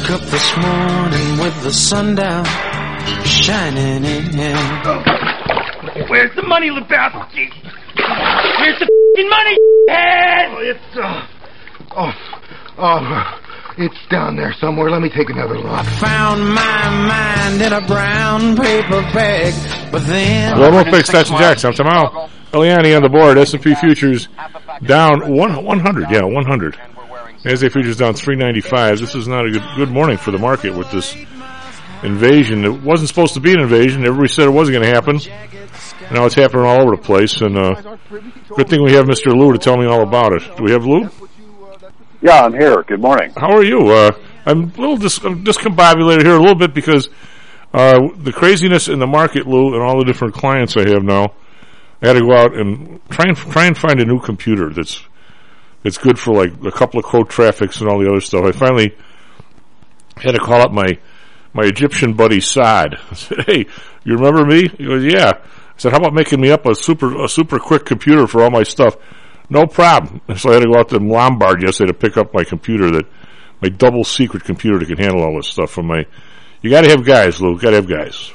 Woke up this morning with the sun down, shining in. Where's the money, Lebowski? Where's the f***ing money, head? Oh, it's, uh, oh, oh, it's down there somewhere. Let me take another look. Found my mind in a brown paper bag, but then... Global Fix Station Jackson. I'm tomorrow. Eliani on the board. S&P futures down one, 100. Yeah, 100. NASDAQ futures down 395. This is not a good, good morning for the market with this invasion. It wasn't supposed to be an invasion. Everybody said it wasn't going to happen. Now it's happening all over the place. And uh, good thing we have Mr. Lou to tell me all about it. Do we have Lou? Yeah, I'm here. Good morning. How are you? Uh, I'm a little dis- I'm discombobulated here a little bit because uh, the craziness in the market, Lou, and all the different clients I have now. I had to go out and try and try and find a new computer that's that's good for like a couple of quote traffics and all the other stuff. I finally had to call up my my Egyptian buddy Saad. I said, "Hey, you remember me?" He goes, "Yeah." I said, "How about making me up a super a super quick computer for all my stuff?" No problem. So I had to go out to Lombard yesterday to pick up my computer that my double secret computer that can handle all this stuff from my. You got to have guys, Lou. Got to have guys.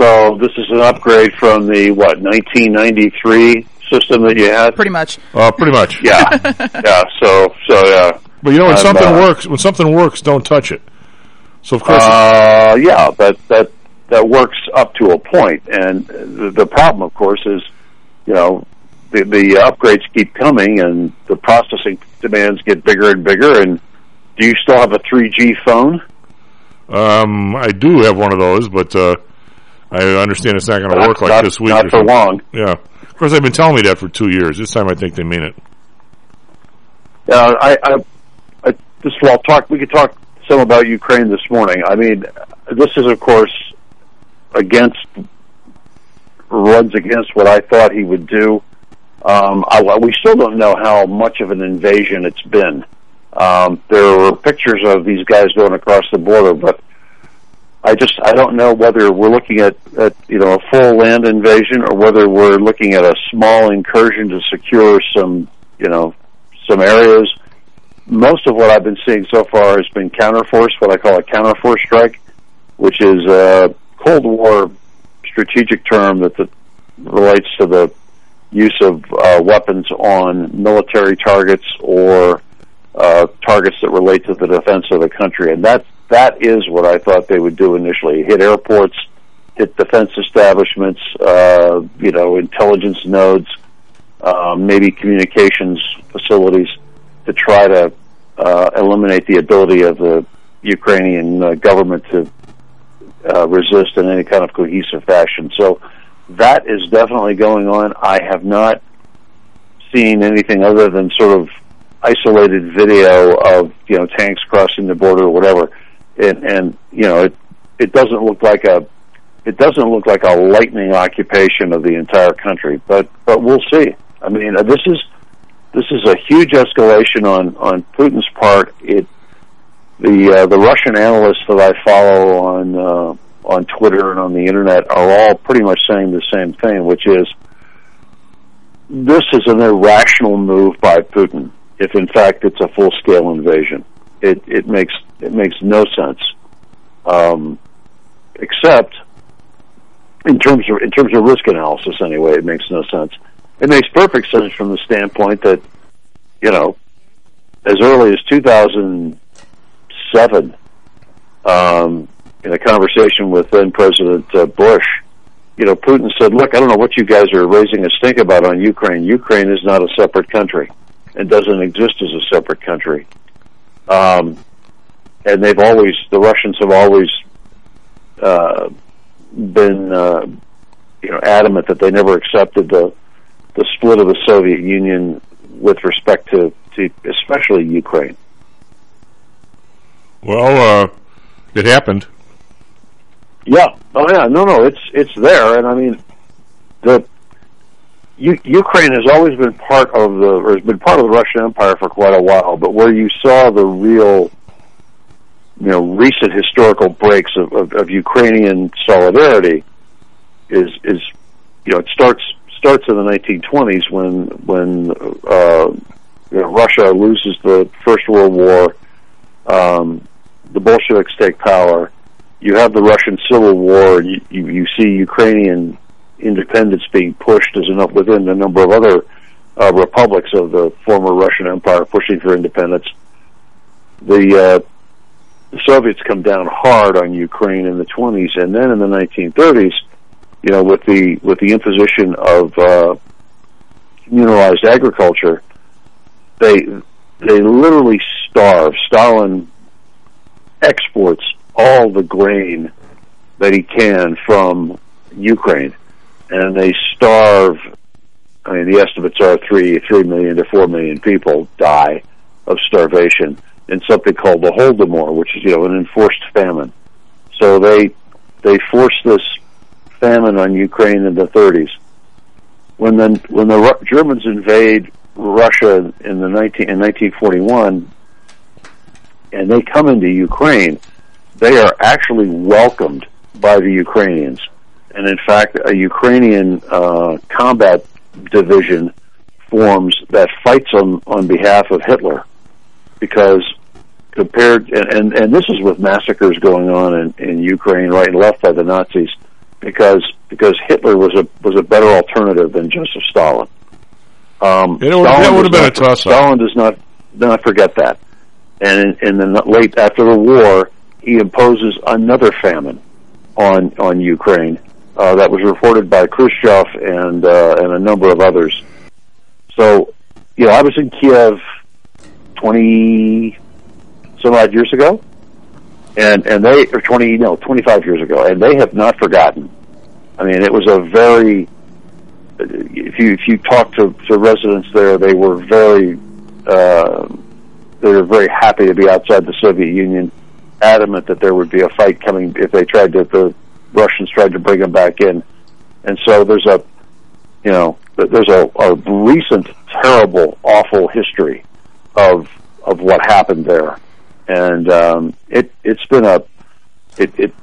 So this is an upgrade from the what 1993 system that you had. Pretty much. Uh, pretty much. Yeah, yeah. So so yeah. But you know when I'm, something uh, works, when something works, don't touch it. So of course, Uh, yeah, that that that works up to a point, and the, the problem, of course, is you know the the upgrades keep coming, and the processing demands get bigger and bigger. And do you still have a 3G phone? um, I do have one of those, but uh, I understand it's not going to Not- work like not- this week. not for long. Yeah. Course, they've been telling me that for two years. This time, I think they mean it. Uh, I, I, I just well talk. We could talk some about Ukraine this morning. I mean, this is of course against runs against what I thought he would do. Um, I, we still don't know how much of an invasion it's been. Um, there were pictures of these guys going across the border, but I just I don't know whether we're looking at, at you know a full land invasion or whether we're looking at a small incursion to secure some you know some areas. Most of what I've been seeing so far has been counterforce, what I call a counterforce strike, which is a Cold War strategic term that the, relates to the use of uh, weapons on military targets or uh, targets that relate to the defense of the country, and that that is what I thought they would do initially: hit airports, hit defense establishments, uh, you know, intelligence nodes, uh, maybe communications facilities, to try to uh, eliminate the ability of the Ukrainian uh, government to uh, resist in any kind of cohesive fashion. So that is definitely going on. I have not seen anything other than sort of isolated video of you know tanks crossing the border or whatever, and and you know it it doesn't look like a it doesn't look like a lightning occupation of the entire country, but but we'll see. I mean, uh, this is this is a huge escalation on on Putin's part. It the uh, the Russian analysts that I follow on uh, on Twitter and on the internet are all pretty much saying the same thing, which is this is an irrational move by Putin. If in fact it's a full scale invasion, it it makes it makes no sense. Um, except in terms of in terms of risk analysis, anyway, it makes no sense. It makes perfect sense from the standpoint that you know, as early as 2007, um, in a conversation with then President uh, Bush, you know, Putin said, "Look, I don't know what you guys are raising a stink about on Ukraine. Ukraine is not a separate country and doesn't exist as a separate country." Um, and they've always, the Russians have always uh, been, uh, you know, adamant that they never accepted the the split of the Soviet Union with respect to, to especially Ukraine. Well, uh, it happened. Yeah. Oh yeah. No, no. It's it's there, and I mean, the Ukraine has always been part of the or has been part of the Russian Empire for quite a while. But where you saw the real, you know, recent historical breaks of, of, of Ukrainian solidarity is is you know it starts starts in the 1920s when when uh, you know, Russia loses the First World War. Um, the Bolsheviks take power. You have the Russian Civil War. You, you, you see Ukrainian independence being pushed as enough within a number of other uh, republics of the former Russian Empire pushing for independence. The, uh, the Soviets come down hard on Ukraine in the 20s, and then in the 1930s, you know, with the with the imposition of uh, communalized agriculture, they they literally starve. Stalin exports all the grain that he can from Ukraine, and they starve. I mean, the estimates are three three million to four million people die of starvation in something called the Holodomor, which is you know an enforced famine. So they they force this famine on Ukraine in the 30s. When the when the Ru- Germans invade Russia in the 19 in 1941, and they come into Ukraine, they are actually welcomed by the Ukrainians. And in fact, a Ukrainian uh, combat division forms that fights on, on behalf of Hitler because compared, and, and, and this is with massacres going on in, in Ukraine right and left by the Nazis because, because Hitler was a, was a better alternative than Joseph Stalin. Um, It would- that Stalin would have been a not- toss-up. Stalin does not, not forget that. And in, in the late, after the war, he imposes another famine on, on Ukraine, uh, that was reported by Khrushchev and, uh, and a number of others. So, you know, I was in Kiev 20 some odd years ago, and and they or 20 no 25 years ago, and they have not forgotten. I mean, it was a very if you if you talk to, to residents there, they were very uh, they were very happy to be outside the Soviet Union, adamant that there would be a fight coming if they tried to the Russians tried to bring them back in, and so there's a you know there's a, a recent terrible awful history of of what happened there, and um, it it's been a it, it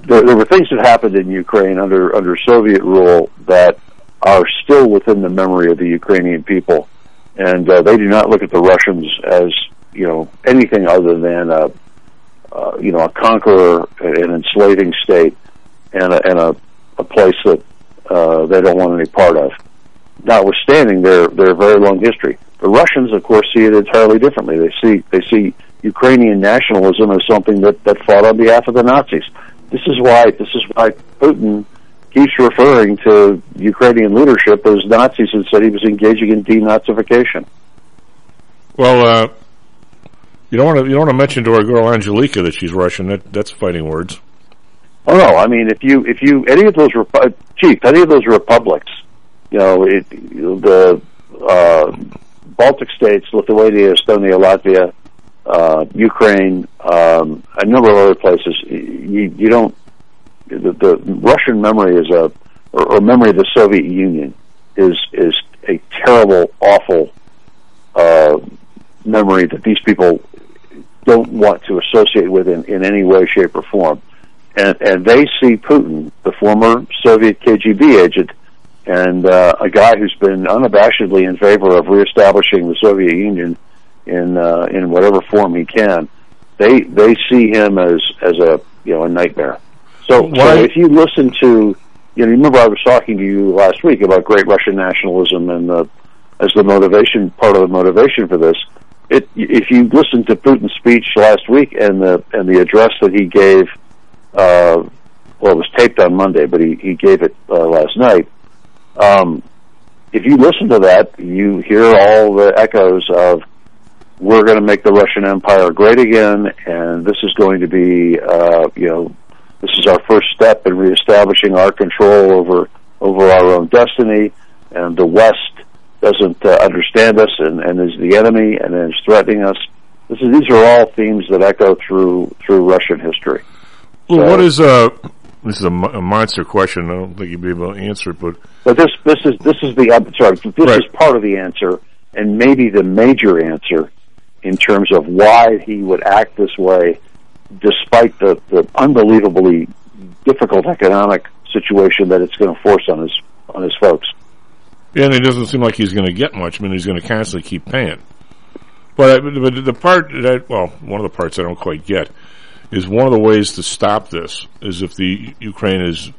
there, there were things that happened in Ukraine under under Soviet rule that are still within the memory of the Ukrainian people, and uh, they do not look at the Russians as you know anything other than a uh, you know a conqueror, an enslaving state, and a, and a, a place that uh, they don't want any part of. Notwithstanding their their very long history, the Russians, of course, see it entirely differently. They see they see Ukrainian nationalism as something that that fought on behalf of the Nazis. This is why this is why Putin keeps referring to Ukrainian leadership as Nazis and said he was engaging in denazification. Well, uh, you don't want to you don't want to mention to our girl Angelica that she's Russian. That that's fighting words. Oh no! I mean, if you if you any of those chief any of those republics, you know, it, the uh, Baltic states, Lithuania, Estonia, Latvia, uh, Ukraine, um, a number of other places, you you don't the, the Russian memory is a or, or memory of the Soviet Union is is a terrible, awful uh, memory that these people don't want to associate with in, in any way, shape, or form. And, and they see Putin, the former Soviet KGB agent, and uh, a guy who's been unabashedly in favor of reestablishing the Soviet Union in uh, in whatever form he can. They they see him as as a you know a nightmare. So, Why- so if you listen to you know remember I was talking to you last week about great Russian nationalism and the as the motivation part of the motivation for this. It if you listen to Putin's speech last week and the and the address that he gave uh, well, it was taped on Monday, but he, he gave it uh, last night. Um, if you listen to that, you hear all the echoes of "We're going to make the Russian Empire great again," and this is going to be, uh, you know, this is our first step in reestablishing our control over over our own destiny, and the West doesn't uh, understand us and, and is the enemy and is threatening us. This is, these are all themes that echo through through Russian history. Well, So- what is uh this is a, a monster question. I don't think you'd be able to answer it, but But this this is this is the I'm sorry this Right. is part of the answer and maybe the major answer in terms of why he would act this way despite the, the unbelievably difficult economic situation that it's going to force on his on his folks. And it doesn't seem like he's going to get much. I mean, he's going to constantly keep paying. But, but the part that well, one of the parts I don't quite get is one of the ways to stop this is if the Ukraine is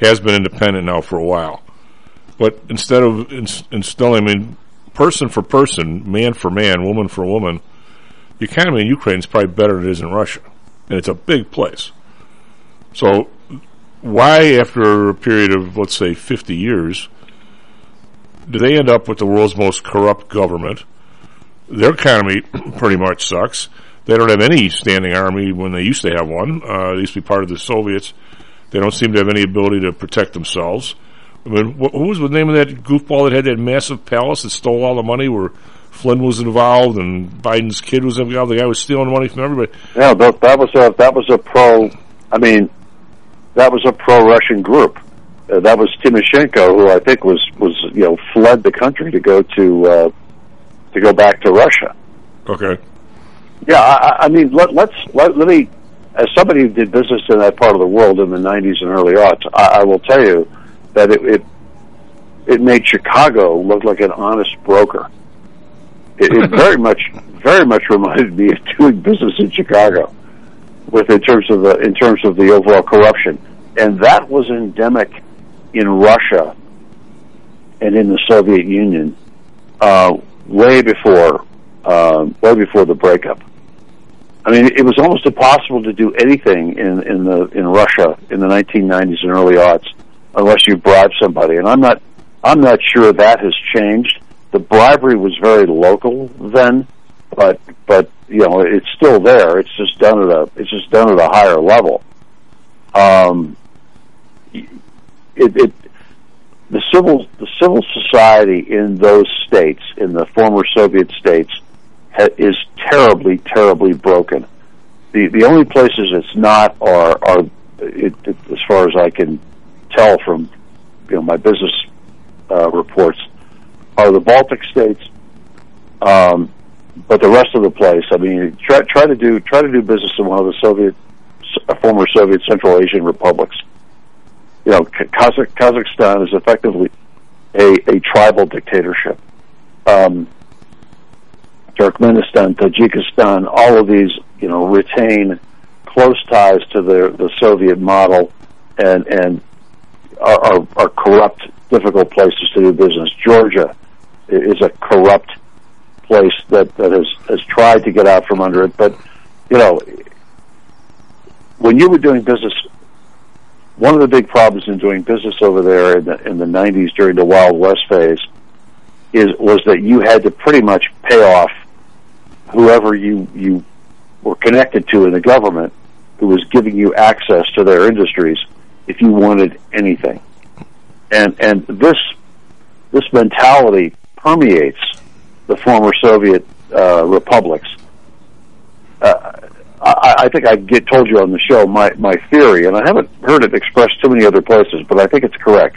has been independent now for a while. But instead of ins- instilling, I mean, person for person, man for man, woman for woman, the economy in Ukraine is probably better than it is in Russia, and it's a big place. So, why, after a period of let's say fifty years, they end up with the world's most corrupt government? Their economy pretty much sucks. They don't have any standing army when they used to have one. Uh, they used to be part of the Soviets. They don't seem to have any ability to protect themselves. I mean, wh- who was the name of that goofball that had that massive palace that stole all the money where Flynn was involved and Biden's kid was involved? The guy was stealing money from everybody. Yeah, that, that was a that was a pro. I mean, that was a pro-Russian group. Uh, that was Timoshenko, who I think was was you know fled the country to go to uh, to go back to Russia. Okay. Yeah, I, I- mean, let, let's let, let me. As somebody who did business in that part of the world in the '90s and early aughts, I, I will tell you that it, it it made Chicago look like an honest broker. It, it very much, very much reminded me of doing business in Chicago, with in terms of the in terms of the overall corruption, and that was endemic in Russia and in the Soviet Union uh, way before um, way before the breakup. I mean, it was almost impossible to do anything in in the in Russia in the 1990s and early aughts unless you bribed somebody. And I'm not I'm not sure that has changed. The bribery was very local then, but but you know it's still there. It's just done at a it's just done at a higher level. Um, it the civil the civil society in those states in the former Soviet states ha- is terribly terribly broken. The the only places it's not are are it, it, as far as I can tell from you know my business uh, reports are the Baltic states. Um, but the rest of the place, I mean, try try to do try to do business in one of the Soviet former Soviet Central Asian republics you know, Kazakh, Kazakhstan is effectively a, a tribal dictatorship. Um, Turkmenistan, Tajikistan, all of these, you know, retain close ties to the the Soviet model, and and are, are, are corrupt, difficult places to do business. Georgia is a corrupt place that that has has tried to get out from under it, but you know, when you were doing business one of the big problems in doing business over there in the in the 90s during the Wild West phase is was that you had to pretty much pay off whoever you you were connected to in the government who was giving you access to their industries if you wanted anything. And and this this mentality permeates the former Soviet uh, republics. Uh, I, I think I get told you on the show my my theory, and I haven't heard it expressed too many other places, but I think it's correct.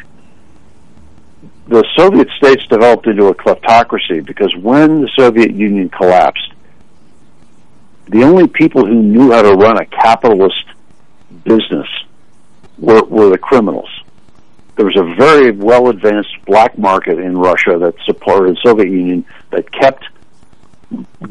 The Soviet states developed into a kleptocracy because when the Soviet Union collapsed, the only people who knew how to run a capitalist business were, were the criminals. There was a very well advanced black market in Russia that supported the Soviet Union that kept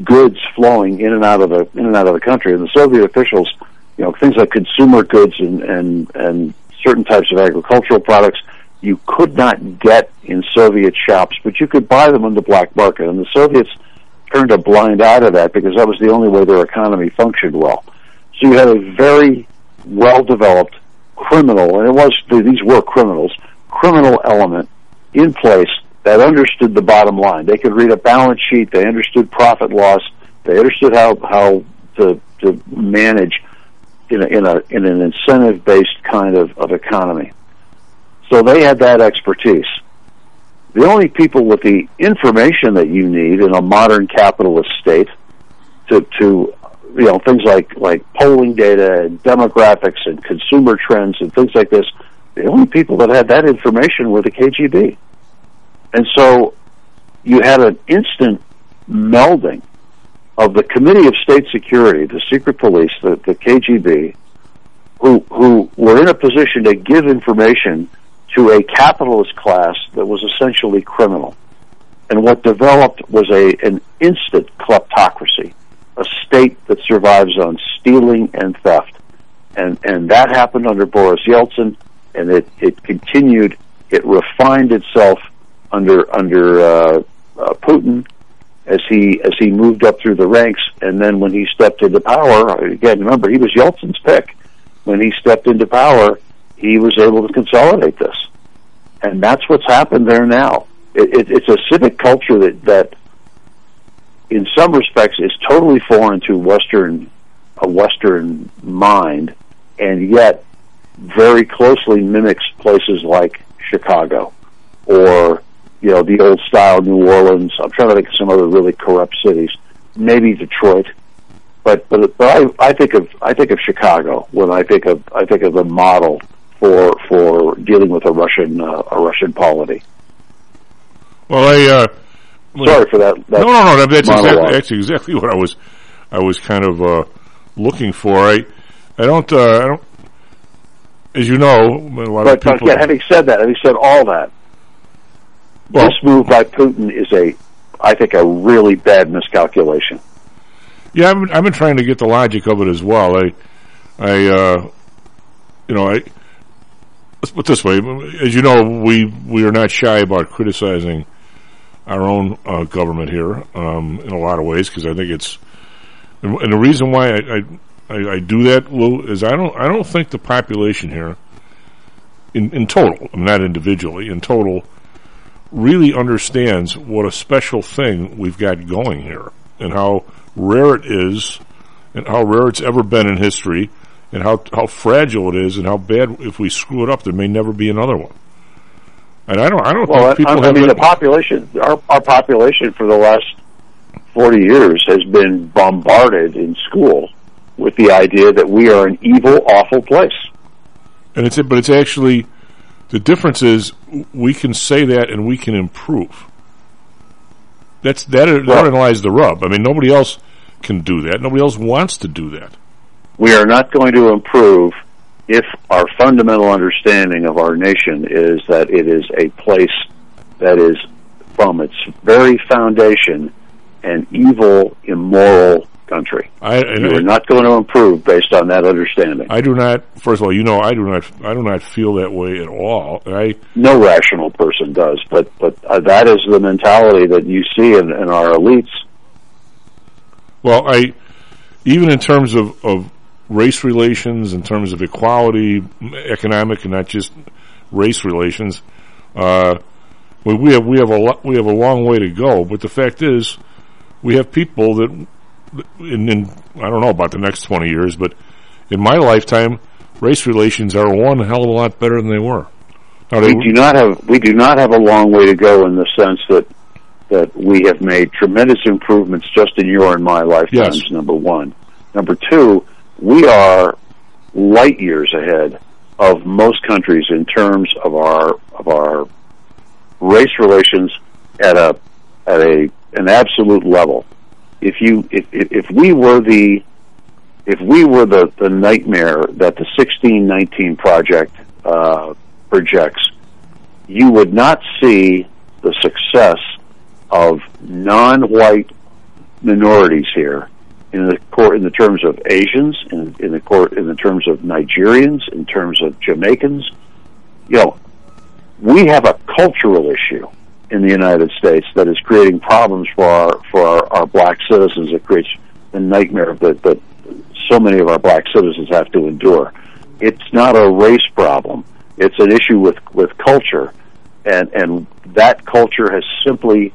goods flowing in and out of the in and out of the country. And the Soviet officials, you know, things like consumer goods and and and certain types of agricultural products, you could not get in Soviet shops, but you could buy them on the black market. And the Soviets turned a blind eye to that because that was the only way their economy functioned well. So you had a very well developed criminal, and it was these were criminals, criminal element in place that understood the bottom line. They could read a balance sheet. They understood profit loss. They understood how how to to manage in a, in a in an incentive based kind of, of economy. So they had that expertise. The only people with the information that you need in a modern capitalist state to to you know things like like polling data and demographics and consumer trends and things like this. The only people that had that information were the KGB. And so you had an instant melding of the Committee of State Security, the secret police, the, the KGB, who who were in a position to give information to a capitalist class that was essentially criminal. And what developed was a an instant kleptocracy, a state that survives on stealing and theft. And and that happened under Boris Yeltsin, and it it continued. It refined itself under under uh, uh, Putin as he as he moved up through the ranks, and then when he stepped into power, again, remember he was Yeltsin's pick. When he stepped into power, he was able to consolidate this, and that's what's happened there now. It, it, it's a civic culture that that, in some respects, is totally foreign to Western a Western mind, and yet very closely mimics places like Chicago or you know, the old style New Orleans. I'm trying to think of some other really corrupt cities. Maybe Detroit. But but but I, I think of I think of Chicago when I think of I think of the model for for dealing with a Russian uh, a Russian polity. Well, I uh, sorry for that. that no, no, no. That's monologue. exactly, that's exactly what I was I was kind of uh, looking for. I I don't uh, I don't. As you know, a lot But, of but people. yeah, having said that, having said all that, well, this move by Putin is a, I think, a really bad miscalculation. Yeah, I've been, I've been trying to get the logic of it as well. I, I, uh, you know, I let's put it this way. As you know, we we are not shy about criticizing our own uh, government here um, in a lot of ways because I think it's and, the reason why I, I I I do that, Lou, is I don't I don't think the population here in in total, not individually, in total, really understands what a special thing we've got going here and how rare it is and how rare it's ever been in history and how how fragile it is and how bad if we screw it up there may never be another one. And I don't I don't Well, think people I have mean, the population, our, our population for the last 40 years has been bombarded in school with the idea that we are an evil, awful place. and it's but it's actually the difference is we can say that and we can improve. That's that Right. therein lies the rub. I mean nobody else can do that. Nobody else wants to do that. We are not going to improve if our fundamental understanding of our nation is that it is a place that is, from its very foundation, an evil, immoral country. I and You are not going to improve based on that understanding. I do not. First of all, you know, I do not. I do not feel that way at all. I no rational person does, but but uh, that is the mentality that you see in, in our elites. well, I even in terms of of race relations, in terms of equality, economic, and not just race relations. Uh, we, we have we have a we have a long way to go. But the fact is, we have people that, in, in I don't know about the next twenty years, but in my lifetime, race relations are one hell of a lot better than they were. Now, they, We do not have we do not have a long way to go in the sense that that we have made tremendous improvements just in your and my lifetimes. Yes. Number one, number two, we are light years ahead of most countries in terms of our of our race relations at a at a an absolute level. If you if if, we were the if we were the, the nightmare that the 1619 project uh, projects, you would not see the success of non-white minorities here in the court in the terms of Asians, in, in the court in the terms of Nigerians, in terms of Jamaicans. You know, we have a cultural issue in the United States that is creating problems for our for our, our black citizens. It creates the nightmare that that so many of our black citizens have to endure. It's not a race problem. It's an issue with with culture, and and that culture has simply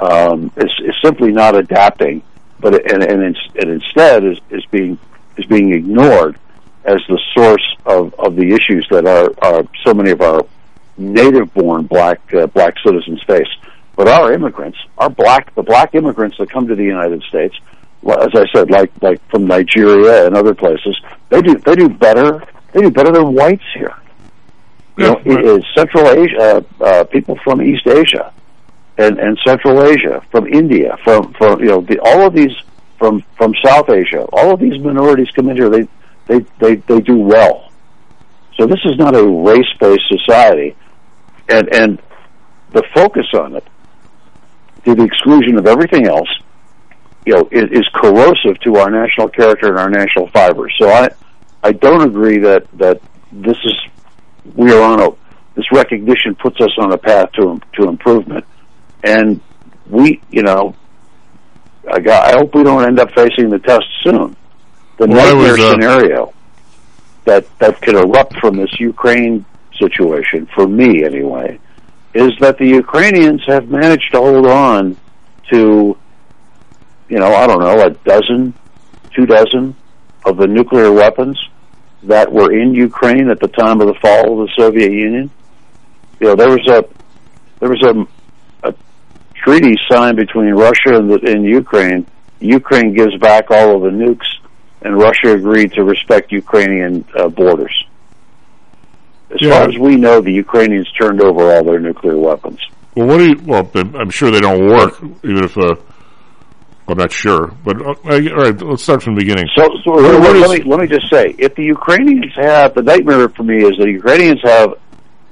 um, is, is simply not adapting, but and and, and instead is, is being is being ignored as the source of, of the issues that are, are so many of our native-born black uh, black citizens face. But our immigrants, our black the black immigrants that come to the United States, as I said, like like from Nigeria and other places, they do they do better they do better than whites here. You know, it is Central Asia, uh, uh, people from East Asia, and, and Central Asia, from India, from, from you know the, all of these from from South Asia, all of these minorities come in here. They they they they do well. So this is not a race based society, and and the focus on it to the exclusion of everything else, you know, is, is corrosive to our national character and our national fibers. So I, I don't agree that that this is we are on a this recognition puts us on a path to to improvement, and we, you know, I got, I hope we don't end up facing the test soon. The Well, nightmare was, uh, scenario that that could erupt from this Ukraine situation, for me anyway, is that the Ukrainians have managed to hold on to, you know, I don't know, a dozen, two dozen of the nuclear weapons that were in Ukraine at the time of the fall of the Soviet Union. You know, there was a there was a, a treaty signed between Russia and, the, and Ukraine. Ukraine gives back all of the nukes, and Russia agreed to respect Ukrainian uh, borders. As Yeah. far as we know, the Ukrainians turned over all their nuclear weapons. Well, what do you? Well, I'm sure they don't work, even if. Uh, I'm not sure, but uh, all right. Let's start from the beginning. So, so What- let, is- me let me just say, if the Ukrainians have the nightmare for me is the Ukrainians have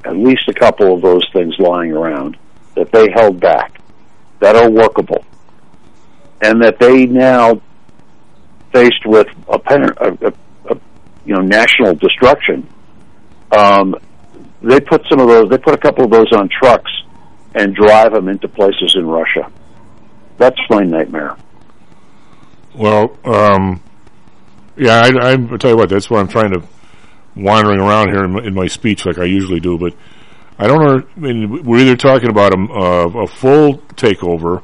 at least a couple of those things lying around that they held back that are workable, and that they now faced with a, pen, a, a, a you know national destruction. Um, they put some of those. They put a couple of those on trucks and drive them into places in Russia. That's my nightmare. Well, um, yeah, I, I, tell you what. That's why I'm trying to wandering around here in my, in my speech like I usually do. But I don't. I mean, we're either talking about a, a full takeover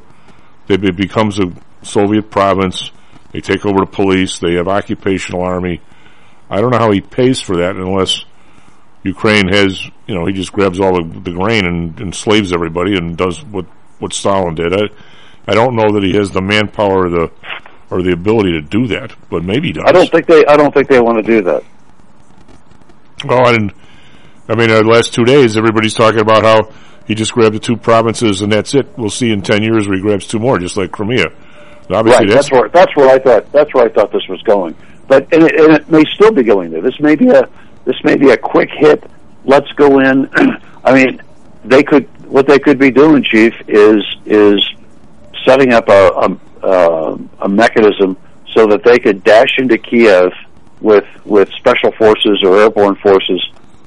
that it becomes a Soviet province. They take over the police. They have occupational army. I don't know how he pays for that unless Ukraine has, you know, he just grabs all the, the grain and enslaves everybody and does what what Stalin did. I, I don't know that he has the manpower or the or the ability to do that, but maybe he does. I don't think they. I don't think they want to do that. Well, I didn't. I mean, the last two days, everybody's talking about how he just grabbed the two provinces and that's it. We'll see in ten years where he grabs two more, just like Crimea. And obviously, Right. That's where that's where I thought that's where I thought this was going. But and it, and it may still be going there. This may be a this may be a quick hit. Let's go in. I mean, they could what they could be doing, Chief, is is setting up a a, uh, a mechanism so that they could dash into Kiev with with special forces or airborne forces,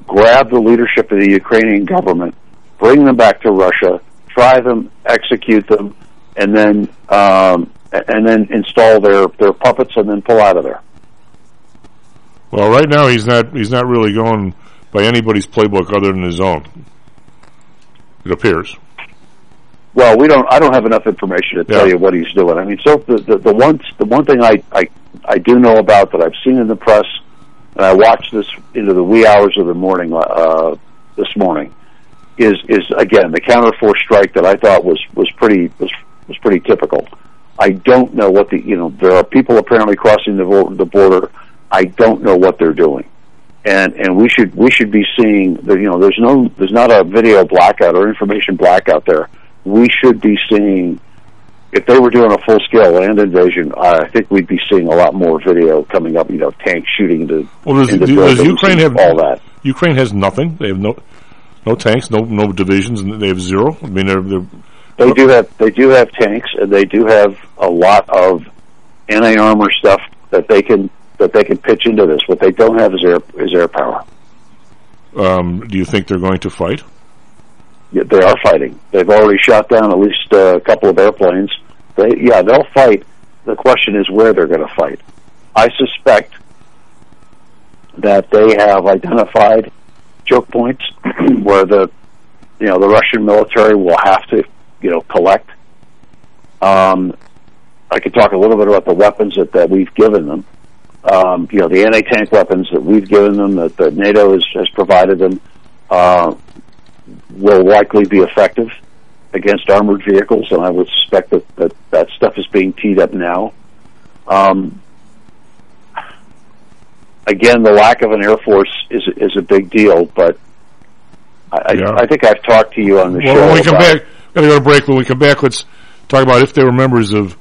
grab the leadership of the Ukrainian government, bring them back to Russia, try them, execute them, and then um, and then install their their puppets and then pull out of there. Well, right now he's not. He's not really going by anybody's playbook other than his own. It appears. Well, we don't. I don't have enough information to tell Yeah. you what he's doing. I mean, so the the, the one the one thing I, I I do know about that I've seen in the press, and I watched this into the wee hours of the morning uh, this morning, is is again the counter force strike that I thought was was pretty was was pretty typical. I don't know what the you know there are people apparently crossing the vo- the border. I don't know what they're doing, and and we should we should be seeing that you know there's no there's not a video blackout or information blackout there. We should be seeing if they were doing a full scale land invasion. I think we'd be seeing a lot more video coming up. You know, tanks shooting into Well, does, into does Ukraine have all that? Ukraine has nothing. They have no no tanks, no no divisions, and they have zero. I mean, they're, they're They do have they do have tanks and they do have a lot of anti armor stuff that they can that they can pitch into this. What they don't have is air is air power. um, do you think they're going to fight? Yet they are fighting. They've already shot down at least uh, a couple of airplanes. They yeah they'll fight. The question is where they're going to fight. I suspect that they have identified choke points where the you know the Russian military will have to you know collect. Um, I could talk a little bit about the weapons that, that we've given them. Um, you know the anti-tank weapons that we've given them that, that NATO has, has provided them uh, will likely be effective against armored vehicles, and I would suspect that that, that stuff is being teed up now. Um, again, the lack of an air force is is a big deal, but I, Yeah. I, I think I've talked to you on the Well, show. when we come back, gotta go to break. When we come back, let's talk about if they were members of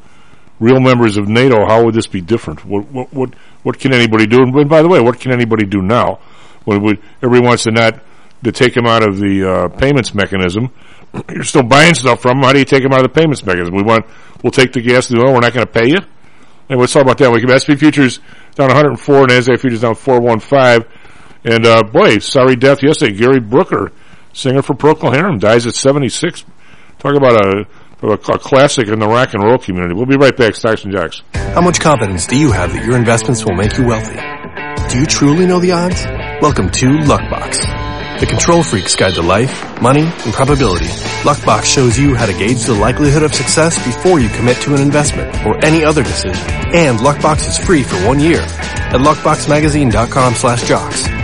real members of NATO. How would this be different? What what what, what can anybody do? And by the way, what can anybody do now? When we, everybody wants to not to take them out of the uh, payments mechanism, you're still buying stuff from them. How do you take them out of the payments mechanism? We want, we'll take the gas the oil. We're not going to pay you. And let's talk about that. We can SP futures down 104 and NASDAQ futures down 415. And, uh, boy, sorry death yesterday. Gary Brooker, singer for Procol Harum, dies at 76. Talk about a, a, classic in the rock and roll community. We'll be right back. Stocks and Jocks. How much confidence do you have that your investments will make you wealthy? Do you truly know the odds? Welcome to Luckbox, the control freak's guide to life, money, and probability. Luckbox shows you how to gauge the likelihood of success before you commit to an investment or any other decision. And Luckbox is free for one year at luckboxmagazine.com slash jocks.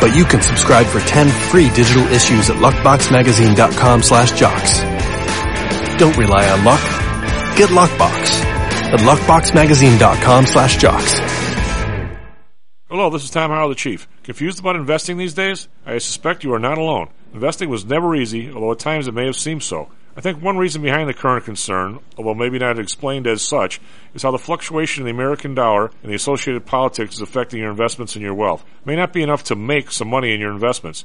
but you can subscribe for 10 free digital issues at luckboxmagazine.com slash jocks. Don't rely on luck. Get Luckbox at luckboxmagazine.com slash jocks. Hello, this is Tom Howell, the Chief. Confused about investing these days? I suspect you are not alone. Investing was never easy, although at times it may have seemed so. I think one reason behind the current concern, although maybe not explained as such, is how the fluctuation in the American dollar and the associated politics is affecting your investments and your wealth. It may not be enough to make some money in your investments.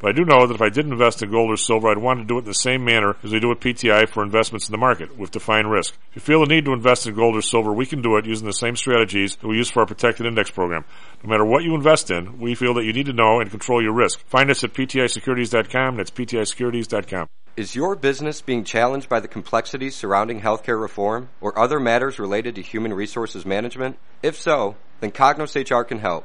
But I do know that if I did invest in gold or silver, I'd want to do it in the same manner as we do with PTI for investments in the market, with defined risk. If you feel the need to invest in gold or silver, we can do it using the same strategies that we use for our protected index program. No matter what you invest in, we feel that you need to know and control your risk. Find us at ptisecurities.com. That's ptisecurities.com. Is your business being challenged by the complexities surrounding healthcare reform or other matters related to human resources management? If so, then Cognos HR can help.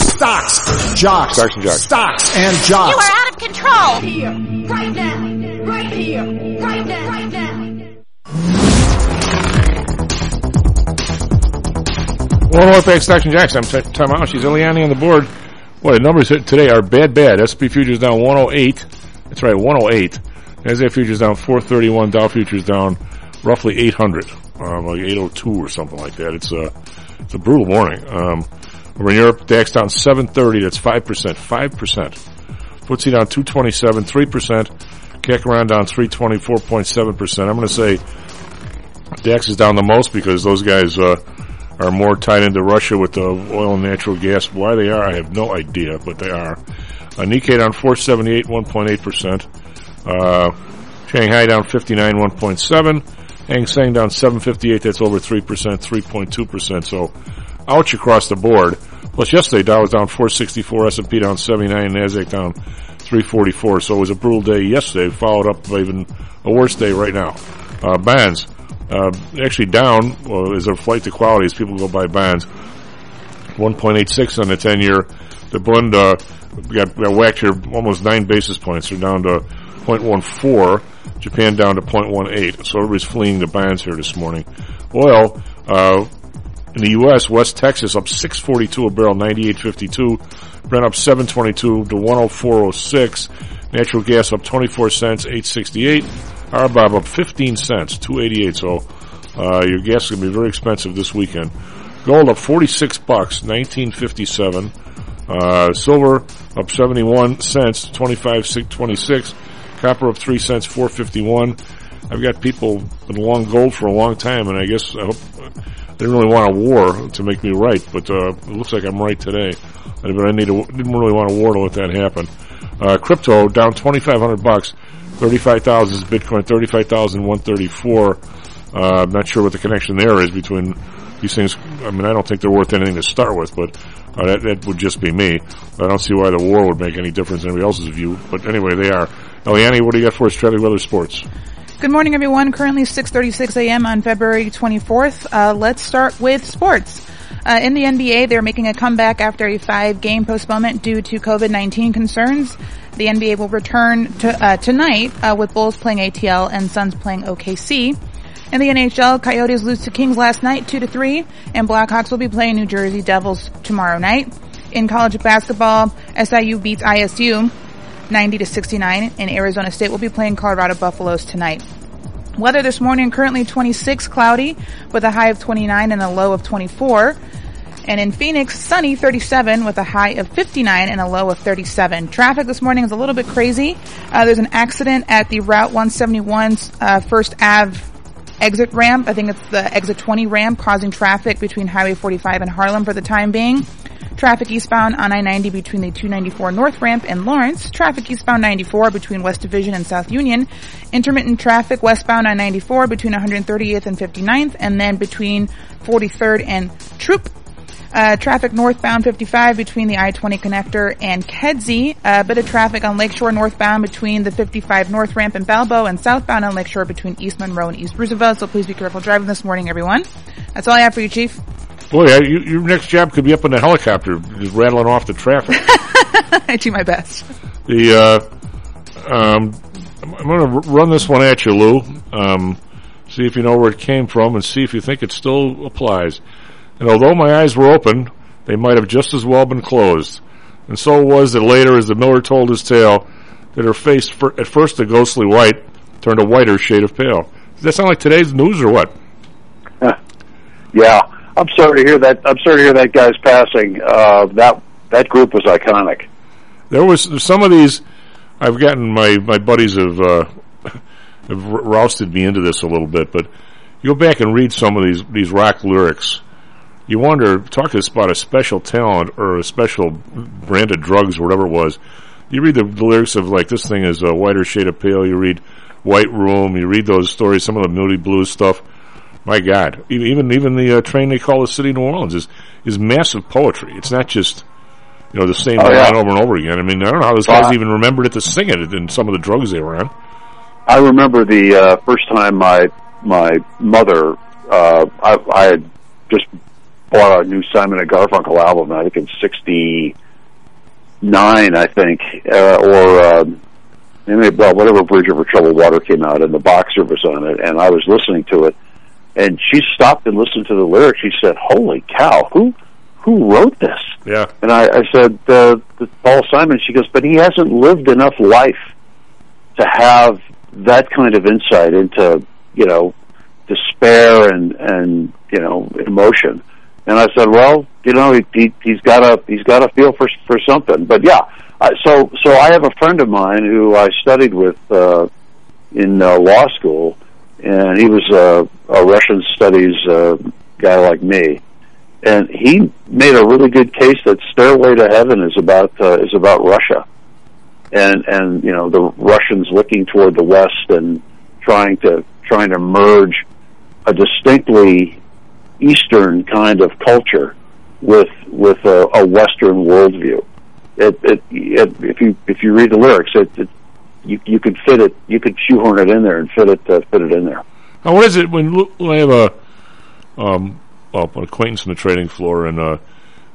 Stocks, jocks, Stocks and jocks. stocks and jocks. You are out of control. here, right now, right here, right now, right now. Well, welcome back, Stocks and Jocks. I'm T- Tom Howell. She's Eliani on the board. Boy, the numbers hit today are bad, bad. SP futures down 108. That's right, 108. NASDAQ futures down 431. Dow futures down roughly 800, um, like 802 or something like that. It's a it's a brutal morning. Um, in Europe, DAX down 730. That's five percent. Five percent. FTSE down 227. Three percent. CAC around down 324.7 percent. I'm going to say DAX is down the most because those guys uh, are more tied into Russia with the oil and natural gas. Why they are, I have no idea, but they are. Uh, Nikkei down 478, 1.8%. Uh, Shanghai down 59, 1.7. Hang Seng down 758, that's over 3%, 3.2%. So, ouch across the board. Plus yesterday, Dow was down 464, S&P down 79, NASDAQ down 344. So it was a brutal day yesterday, followed up by even a worse day right now. Uh, bonds, uh, actually down, well, is a flight to quality as people go buy bonds. 1.86 on the 10 year. The Bund, uh, got, got whacked here almost nine basis points. They're down to 0.14. Japan down to 0.18. So everybody's fleeing the bonds here this morning. Oil, uh, In the U.S., West Texas up 642 a barrel, 98.52. Brent up 722 to 104.06. Natural gas up 24 cents, 868. RBOB up 15 cents, 288. So, uh, your gas is going to be very expensive this weekend. Gold up 46 bucks, 1957. Uh, silver up 71 cents, 25.26. Copper up 3 cents, 451. I've got people been long gold for a long time, and I guess I hope didn't really want a war to make me right, but uh, it looks like I'm right today. But I need a, didn't really want a war to let that happen. Uh, crypto down 2,500 bucks, 35,000 is Bitcoin, 35,134. Uh, I'm not sure what the connection there is between these things. I mean, I don't think they're worth anything to start with, but uh, that, that would just be me. I don't see why the war would make any difference in anybody else's view. But anyway, they are. Eliani, what do you got for us? Weather, sports. Good morning, everyone. Currently 6:36 a.m. on February 24th. Uh, let's start with sports. Uh, in the NBA, they're making a comeback after a five-game postponement due to COVID-19 concerns. The NBA will return to, uh, tonight uh, with Bulls playing ATL and Suns playing OKC. In the NHL, Coyotes lose to Kings last night, two to three, and Blackhawks will be playing New Jersey Devils tomorrow night. In college basketball, SIU beats ISU 90 to 69, and Arizona State will be playing Colorado Buffaloes tonight. Weather this morning currently 26 cloudy with a high of 29 and a low of 24. And in Phoenix, sunny 37 with a high of 59 and a low of 37. Traffic this morning is a little bit crazy. Uh, there's an accident at the Route 171's uh, First Ave exit ramp. I think it's the exit 20 ramp causing traffic between Highway 45 and Harlem for the time being. Traffic eastbound on I-90 between the 294 North Ramp and Lawrence. Traffic eastbound 94 between West Division and South Union. Intermittent traffic westbound on 94 between 130th and 59th and then between 43rd and Throop. Uh, traffic northbound 55 between the I-20 connector and Kedzie. A bit of traffic on Lakeshore northbound between the 55 North Ramp and Balbo and southbound on Lakeshore between East Monroe and East Roosevelt. So please be careful driving this morning, everyone. That's all I have for you, Chief. Boy, I, you, your next job could be up in a helicopter, just rattling off the traffic. I do my best. The uh, um, I'm going to run this one at you, Lou. Um, see if you know where it came from, and see if you think it still applies. And although my eyes were open, they might have just as well been closed. And so it was that later, as the miller told his tale, that her face, fir- at first a ghostly white, turned a whiter shade of pale. Does that sound like today's news or what? Yeah, I'm sorry to hear that. I'm sorry to hear that guy's passing. Uh, that that group was iconic. There was some of these. I've gotten my my buddies have uh, have rousted me into this a little bit, but you go back and read some of these these rock lyrics. You wonder, talk to about a special talent or a special brand of drugs or whatever it was. You read the, the lyrics of like this thing is a whiter shade of pale. You read White Room. You read those stories, some of the Moody Blues stuff. My God, even even, the uh, train they call the city of New Orleans is is massive poetry. It's not just you know the same Oh, line yeah. over and over again. I mean, I don't know how those Well, guys I- even remembered it to sing it in some of the drugs they were on. I remember the uh, first time my my mother, uh, I, I had just bought a new Simon and Garfunkel album. I think in '69, I think, uh, or uh, maybe well, whatever Bridge Over Troubled Water came out, and the Boxer was on it, and I was listening to it, and she stopped and listened to the lyrics. She said, "Holy cow, who who wrote this?" Yeah, And I, I said, uh, the Paul Simon. She goes, but he hasn't lived enough life to have that kind of insight into, you know, despair and and you know emotion. And I said, well, you know, he, he, he's got a he's got a feel for for something. But yeah, uh, so so I have a friend of mine who I studied with uh, in uh, law school, and he was a, a Russian studies uh, guy like me and he made a really good case that Stairway to Heaven is about uh, is about Russia, and and you know the Russians looking toward the West and trying to trying to merge a distinctly Eastern kind of culture with with a, a Western worldview. It, it, it if you if you read the lyrics, it, it you you could fit it you could shoehorn it in there and fit it uh, fit it in there. Now, what is it when, I have a um, well, an acquaintance on the trading floor, and uh,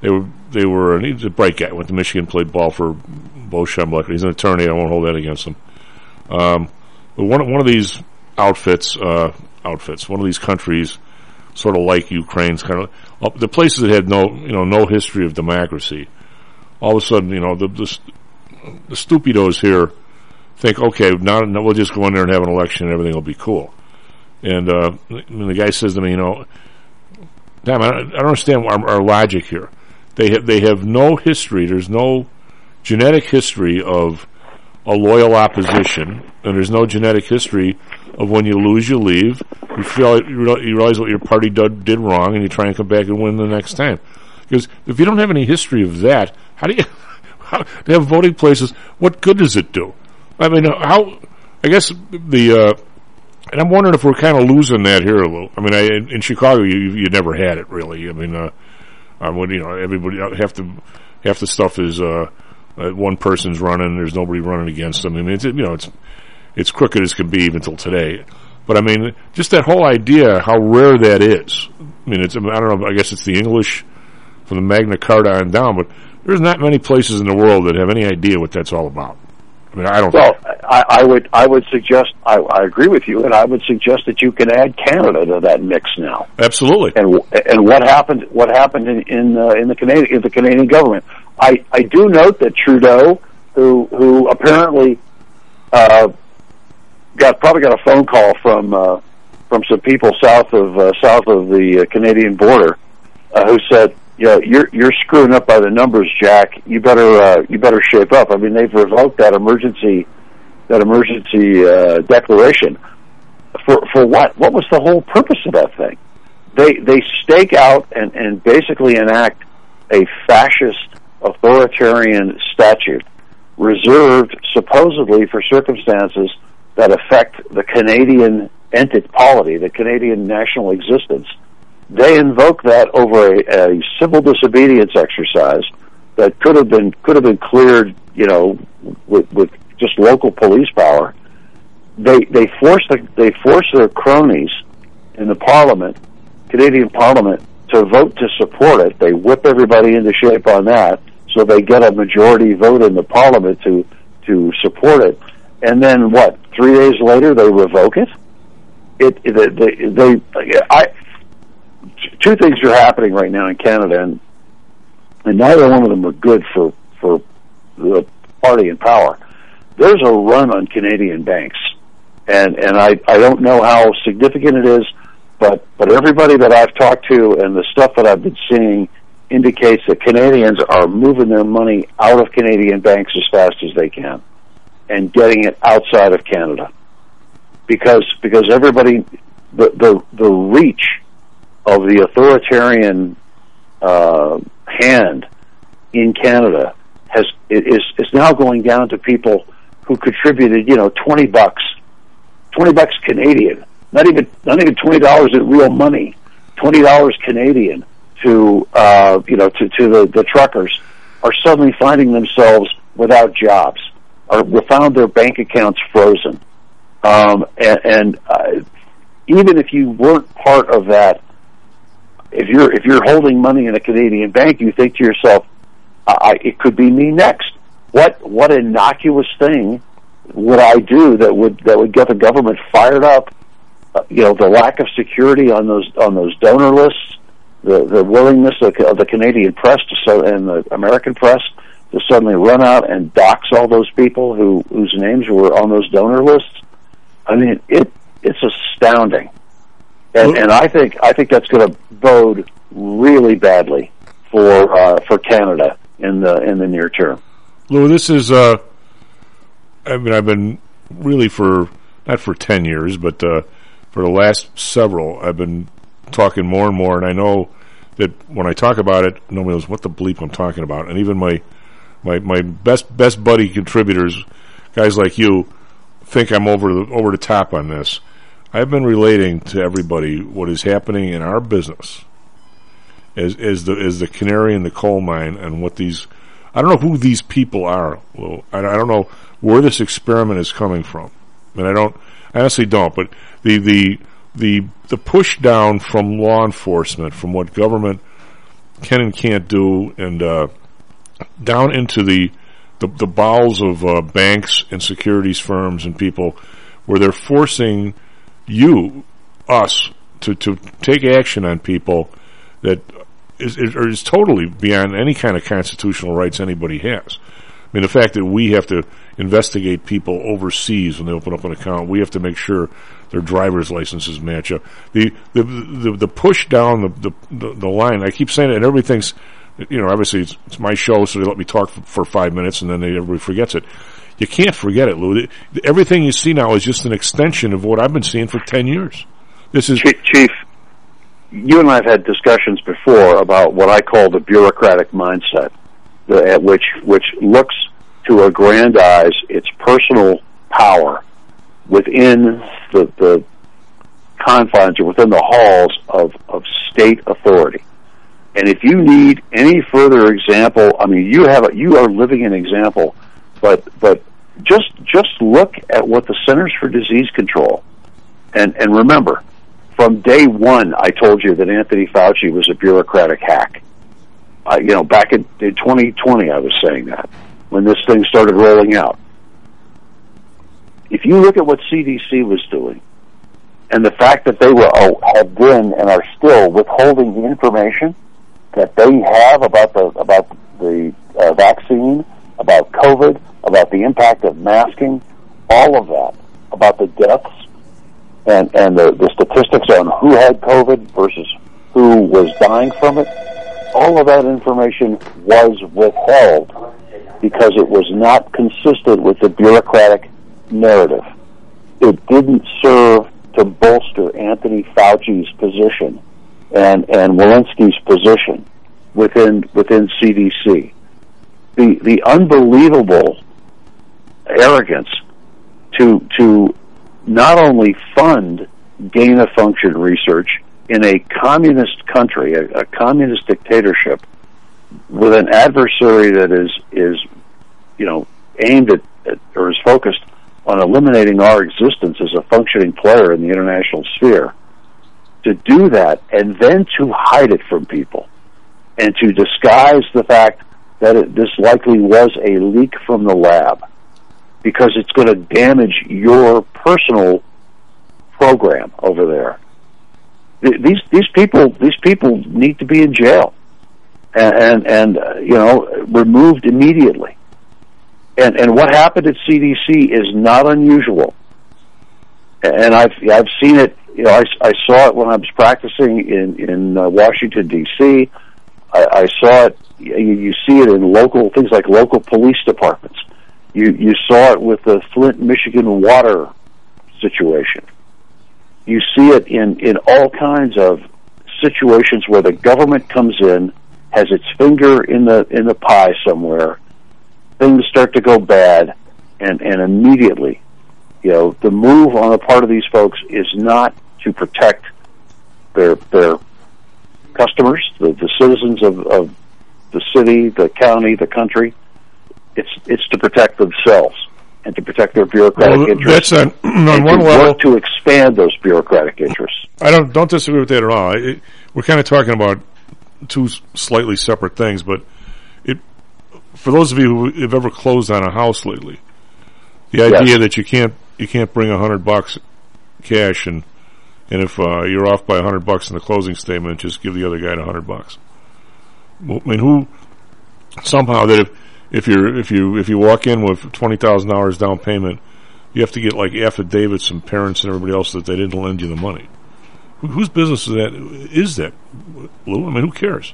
they were they were and he's a bright guy. Went to Michigan, played ball for Bo Schembechler. He's an attorney. I won't hold that against him. Um, but one one of these outfits, uh, outfits, one of these countries, sort of like Ukraine's kind of uh, the places that had no, you know, no history of democracy, all of a sudden, you know, the the, the stupidos here think, okay, now we'll just go in there and have an election and everything will be cool. And uh, the guy says to me, you know, damn, I don't, I don't understand our, our logic here. They have they have no history. There's no genetic history of a loyal opposition, and there's no genetic history of when you lose, you leave. You feel you real- you realize what your party did, did wrong, and you try and come back and win the next time. Because if you don't have any history of that, how do you how, to have voting places? What good does it do? I mean, uh, how? I guess the uh, and I'm wondering if we're kind of losing that here a little. I mean, I, in Chicago, you you never had it really. I mean, uh, um, when you know everybody half the half the stuff is uh, uh, one person's running. There's nobody running against them. I mean, it's you know it's it's crooked as can be even till today. But I mean, just that whole idea how rare that is. I mean, it's I don't know. I guess it's the English from the Magna Carta on down, but there's not many places in the world that have any idea what that's all about. I mean, I don't. Well, I, I would I would suggest I, I agree with you, and I would suggest that you can add Canada to that mix now. Absolutely. And and what happened what happened in in, uh, in the Canadian in the Canadian government? I I do note that Trudeau, who who apparently uh, got probably got a phone call from uh, from some people south of uh, south of the uh, Canadian border, uh, who said, you know, you're you're screwing up by the numbers, Jack. You better uh, you better shape up. I mean, they've revoked that emergency that emergency uh, declaration for for what? What was the whole purpose of that thing? They they stake out and and basically enact a fascist authoritarian statute reserved supposedly for circumstances that affect the Canadian entity polity, the Canadian national existence. They invoke that over a, a civil disobedience exercise that could have been could have been cleared, you know, with, with just local police power. They they force the, they force their cronies in the Parliament, Canadian Parliament, to vote to support it. They whip everybody into shape on that, so they get a majority vote in the Parliament to to support it. And then what? Three days later, they revoke it. It, it they, they I two things are happening right now in Canada, and and neither one of them are good for for the party in power. There's a run on Canadian banks, and and I I don't know how significant it is, but but everybody that I've talked to and the stuff that I've been seeing indicates that Canadians are moving their money out of Canadian banks as fast as they can, and getting it outside of Canada, because because everybody the the the reach of the authoritarian uh, hand in Canada has is is now going down to people who contributed, you know, twenty bucks, twenty bucks Canadian, not even not even twenty dollars in real money, twenty dollars Canadian to uh, you know to to the the truckers are suddenly finding themselves without jobs or found their bank accounts frozen, um, and, and uh, even if you weren't part of that if you're if you're holding money in a Canadian bank, you think to yourself, I, "It could be me next." What what innocuous thing would I do that would that would get the government fired up? Uh, you know, the lack of security on those on those donor lists, the the willingness of, of the Canadian press to so and the American press to suddenly run out and dox all those people who whose names were on those donor lists. I mean, it it's astounding and and I think I think that's going to bode really badly for uh, for Canada in the in the near term. Lou, this is. Uh, I mean, I've been really for not for ten years, but uh, for the last several, I've been talking more and more, and I know that when I talk about it, nobody knows what the bleep I'm talking about, and even my my my best best buddy contributors, guys like you, think I'm over the over the top on this. I've been relating to everybody what is happening in our business as as the as the canary in the coal mine and what these I don't know who these people are. Well, I, I don't know where this experiment is coming from, and I don't I honestly don't. But the the the the push down from law enforcement, from what government can and can't do, and uh, down into the the, the bowels of uh, banks and securities firms and people, where they're forcing you, us, to, to take action on people that is, is, totally beyond any kind of constitutional rights anybody has. I mean, the fact that we have to investigate people overseas when they open up an account, we have to make sure their driver's licenses match up. The the the, the push down the, the the line. I keep saying it, and everybody thinks, you know, obviously it's, it's my show, so they let me talk for, for five minutes, and then they, everybody forgets it. You can't forget it, Lou. Everything you see now is just an extension of what I've been seeing for ten years. This is Chief, Chief, you and I have had discussions before about what I call the bureaucratic mindset, the, which which looks to aggrandize its personal power within the, the confines or within the halls of, of state authority. And if you need any further example, I mean, you have a, you are living an example, but but just just look at what the Centers for Disease Control, and and remember, from day one, I told you that Anthony Fauci was a bureaucratic hack. Uh, you know, back in, in 2020, I was saying that when this thing started rolling out. If you look at what CDC was doing, and the fact that they were oh, have been and are still withholding the information that they have about the about the uh, vaccine, about COVID, about the impact of masking, all of that, about the deaths and and the, the statistics on who had COVID versus who was dying from it, all of that information was withheld because it was not consistent with the bureaucratic narrative. It didn't serve to bolster Anthony Fauci's position and and Walensky's position within within CDC. The the unbelievable arrogance to to not only fund gain of function research in a communist country, a, a communist dictatorship, with an adversary that is is you know aimed at, at or is focused on eliminating our existence as a functioning player in the international sphere. To do that and then to hide it from people and to disguise the fact that it, this likely was a leak from the lab because it's going to damage your personal program over there. These these people these people need to be in jail and and, and uh, you know removed immediately. And and what happened at CDC is not unusual. And I've I've seen it. You know, I, I saw it when I was practicing in in uh, Washington D.C. I, I saw it. You, you see it in local things like local police departments you you saw it with the Flint, Michigan water situation. You see it in in all kinds of situations where the government comes in, has its finger in the in the pie somewhere. Things start to go bad, and and immediately, you know, the move on the part of these folks is not to protect their their customers, the, the citizens of, of the city, the county, the country it's it's to protect themselves and to protect their bureaucratic well, interests. That's on, on one to level work to expand those bureaucratic interests. I don't don't disagree with that at all. It, we're kind of talking about two slightly separate things, but it for those of you who have ever closed on a house lately, the idea Yes. that you can't you can't bring a hundred bucks cash and and if uh, you're off by a hundred bucks in the closing statement, just give the other guy a hundred bucks. Well, I mean, who somehow that if if you're if you if you walk in with twenty thousand dollars down payment, you have to get like affidavits from parents and everybody else that they didn't lend you the money. Wh- Whose business is that? Is that, Lou? I mean, who cares?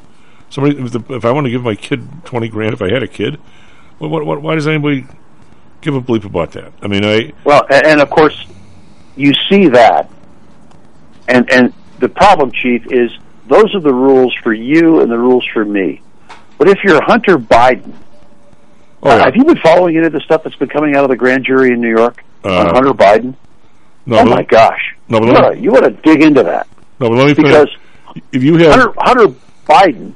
Somebody, if, the, if I want to give my kid twenty grand, if I had a kid, what, what, why does anybody give a bleep about that? I mean, I Well, and, and of course, you see that, and and the problem, Chief, is those are the rules for you and the rules for me. But if you're Hunter Biden, Oh, yeah. have you been following any of the stuff that's been coming out of the grand jury in New York Uh, on Hunter Biden? no, oh my gosh! No, but you ought to- you want to dig into that no, but let me because finish. If you have Hunter, Hunter Biden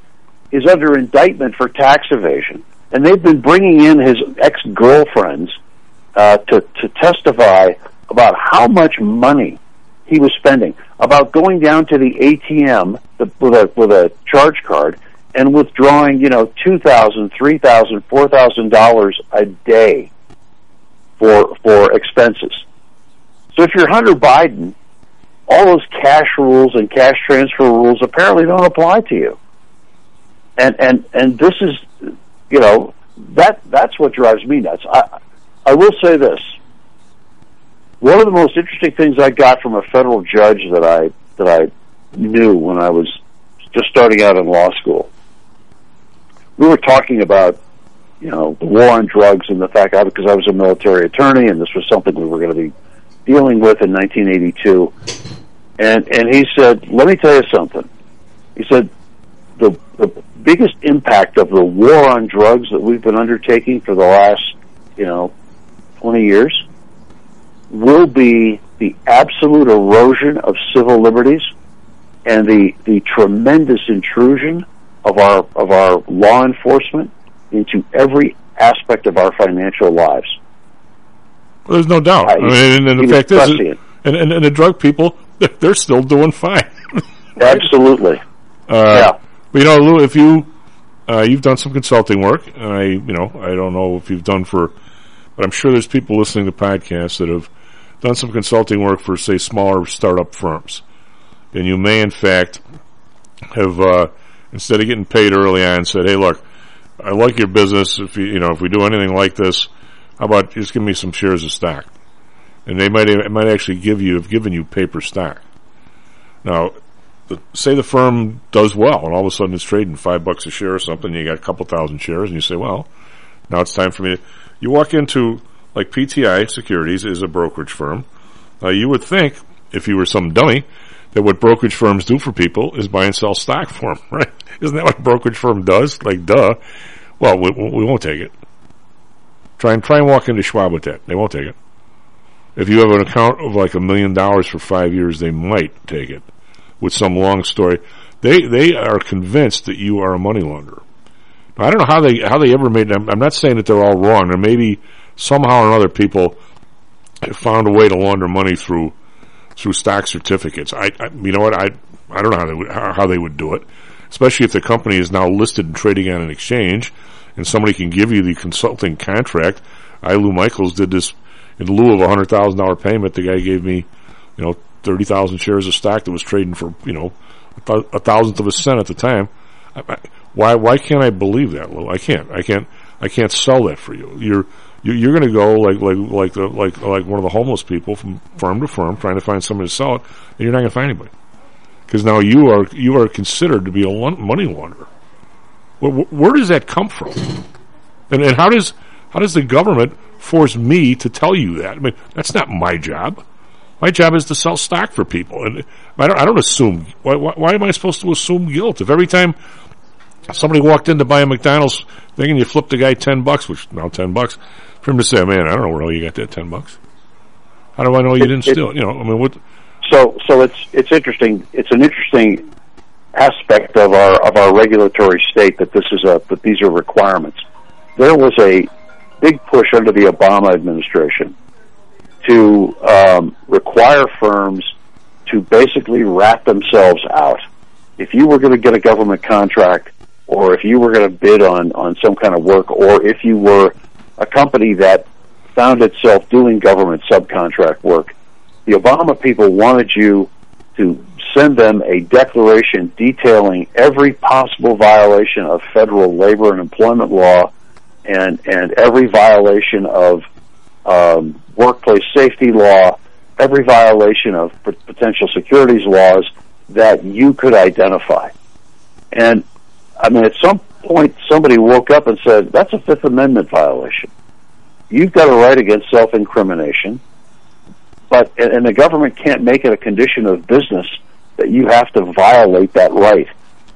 is under indictment for tax evasion, and they've been bringing in his ex girlfriends uh, to to testify about how much money he was spending, about going down to the ATM the, with a with a charge card and withdrawing, you know, two thousand, three thousand, four thousand dollars a day for for expenses. So if you're Hunter Biden, all those cash rules and cash transfer rules apparently don't apply to you. and and and this is, you know, that that's what drives me nuts. I I will say this. One of the most interesting things I got from a federal judge that I that I knew when I was just starting out in law school. We were talking about, you know, the war on drugs and the fact I because I was a military attorney and this was something we were going to be dealing with in 1982. And and he said, "Let me tell you something." He said, "The the biggest impact of the war on drugs that we've been undertaking for the last, you know, 20 years will be the absolute erosion of civil liberties and the the tremendous intrusion of our of our law enforcement into every aspect of our financial lives. Well, there's no doubt. I, I mean, and, and the fact is, and, and, and the drug people, they're still doing fine. Absolutely. Uh, yeah. But, you know, Lou, if you uh, you've done some consulting work, and I, you know, I don't know if you've done for, but I'm sure there's people listening to podcasts that have done some consulting work for, say, smaller startup firms, and you may, in fact, have uh, instead of getting paid early on, said, "Hey, look, I like your business. If you, you know, if we do anything like this, how about just give me some shares of stock?" And they might it might actually give you have given you paper stock. Now, say the firm does well, and all of a sudden it's trading five bucks a share or something. You got a couple thousand shares, and you say, "Well, now it's time for me." To, you walk into like PTI Securities is a brokerage firm. Uh, you would think if you were some dummy that what brokerage firms do for people is buy and sell stock for them, right? Isn't that what a brokerage firm does? Like, duh. Well, we, we won't take it. Try and try and walk into Schwab with that. They won't take it. If you have an account of like a million dollars for five years, they might take it with some long story. They they are convinced that you are a money launderer. Now, I don't know how they how they ever made. I'm, I'm not saying that they're all wrong, or maybe somehow or other people have found a way to launder money through through stock certificates. I, I you know what I I don't know how they would how they would do it, especially if the company is now listed and trading on an exchange, and somebody can give you the consulting contract. I Lou Michaels did this in lieu of a hundred thousand dollar payment. The guy gave me, you know, thirty thousand shares of stock that was trading for you know a, a thousandth of a cent at the time. I, I, why why can't I believe that, Lou? I can't. I can't. I can't sell that for you. You're you're going to go like like like the, like like one of the homeless people from firm to firm trying to find somebody to sell it, and you're not going to find anybody because now you are you are considered to be a money launderer. Where, where does that come from? And and how does how does the government force me to tell you that? I mean, that's not my job. My job is to sell stock for people, and I don't, I don't assume. Why, why, why, am I supposed to assume guilt? If every time somebody walked in to buy a McDonald's thing and you flipped the guy ten bucks, which now ten bucks, for him to say, "Man, I don't know where you got that ten bucks." How do I know you didn't it, steal it? You know, I mean, what? So, so it's it's interesting. It's an interesting aspect of our of our regulatory state that this is a that these are requirements. There was a big push under the Obama administration to um, require firms to basically rat themselves out. If you were going to get a government contract, or if you were going to bid on on some kind of work, or if you were a company that found itself doing government subcontract work, the Obama people wanted you to send them a declaration detailing every possible violation of federal labor and employment law and and every violation of um, workplace safety law, every violation of p- potential securities laws that you could identify. And I mean, at some point, somebody woke up and said, "That's a Fifth Amendment violation. You've got a right against self-incrimination." But and the government can't make it a condition of business that you have to violate that right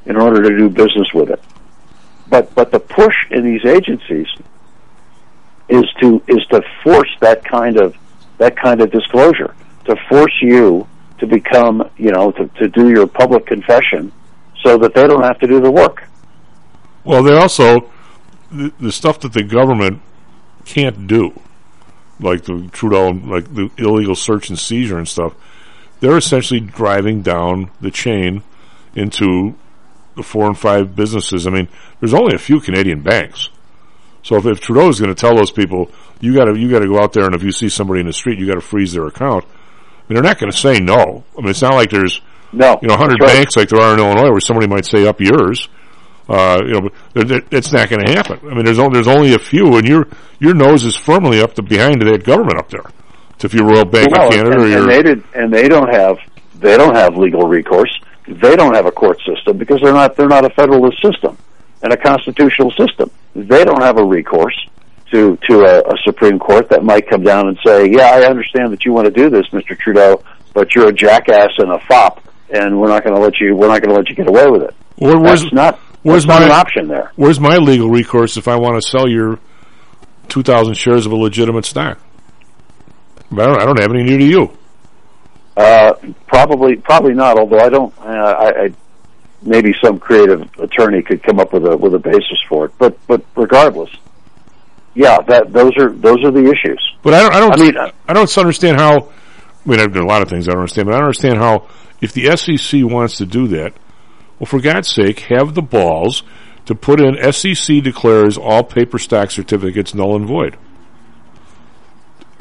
in order to do business with it. But but the push in these agencies is to is to force that kind of that kind of disclosure to force you to become you know to, to do your public confession so that they don't have to do the work. Well, they also the, the stuff that the government can't do, like the Trudeau, like the illegal search and seizure and stuff. They're essentially driving down the chain into the four and five businesses. I mean, there's only a few Canadian banks. So if, if Trudeau is going to tell those people, you got to you got to go out there, and if you see somebody in the street, you got to freeze their account. I mean, they're not going to say no. I mean, it's not like there's no, you know, hundred right. banks like there are in Illinois where somebody might say up yours. Uh, you know, but there- there- it's not going to happen. I mean, there's only, there's only a few, and your your nose is firmly up to behind that government up there. So if you're Royal Bank Well, of Canada and, or and they did, and they don't have they don't have legal recourse. They don't have a court system because they're not they're not a federalist system and a constitutional system. They don't have a recourse to to a, a Supreme Court that might come down and say, "Yeah, I understand that you want to do this, Mr. Trudeau, but you're a jackass and a fop, and we're not going to let you we're not going to let you get away with it." Where's- that's not where's my- option there. Where's my legal recourse if I want to sell your 2,000 shares of a legitimate stock? I don't, I don't have any new to you. Uh, probably, probably not. Although I don't, uh, I, I maybe some creative attorney could come up with a with a basis for it. But but regardless, yeah, that those are those are the issues. But I don't. I don't. I mean, I don't understand how. I mean, I've done a lot of things I don't understand, but I don't understand how if the SEC wants to do that, well, for God's sake, have the balls to put in SEC declares all paper stock certificates null and void.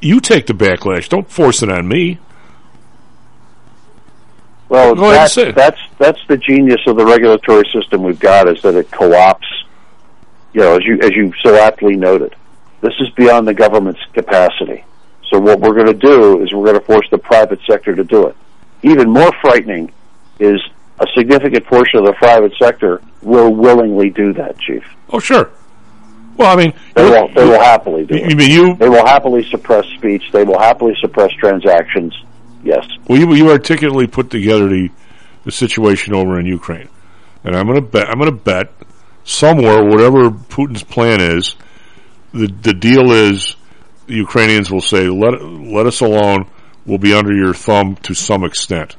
You take the backlash. Don't force it on me. Well, Go ahead and that's, that's that's the genius of the regulatory system we've got is that it co-opts. You know, as you as you so aptly noted, this is beyond the government's capacity. So what we're going to do is we're going to force the private sector to do it. Even more frightening is a significant portion of the private sector will willingly do that, Chief. Oh, sure. Well, I mean, They will, they will happily do You, it. mean you? They will happily suppress speech. They will happily suppress transactions. Yes. Well, you, you articulately put together the the situation over in Ukraine, and I'm going to bet I'm going to bet somewhere whatever Putin's plan is, the the deal is the Ukrainians will say let let us alone. We'll be under your thumb to some extent.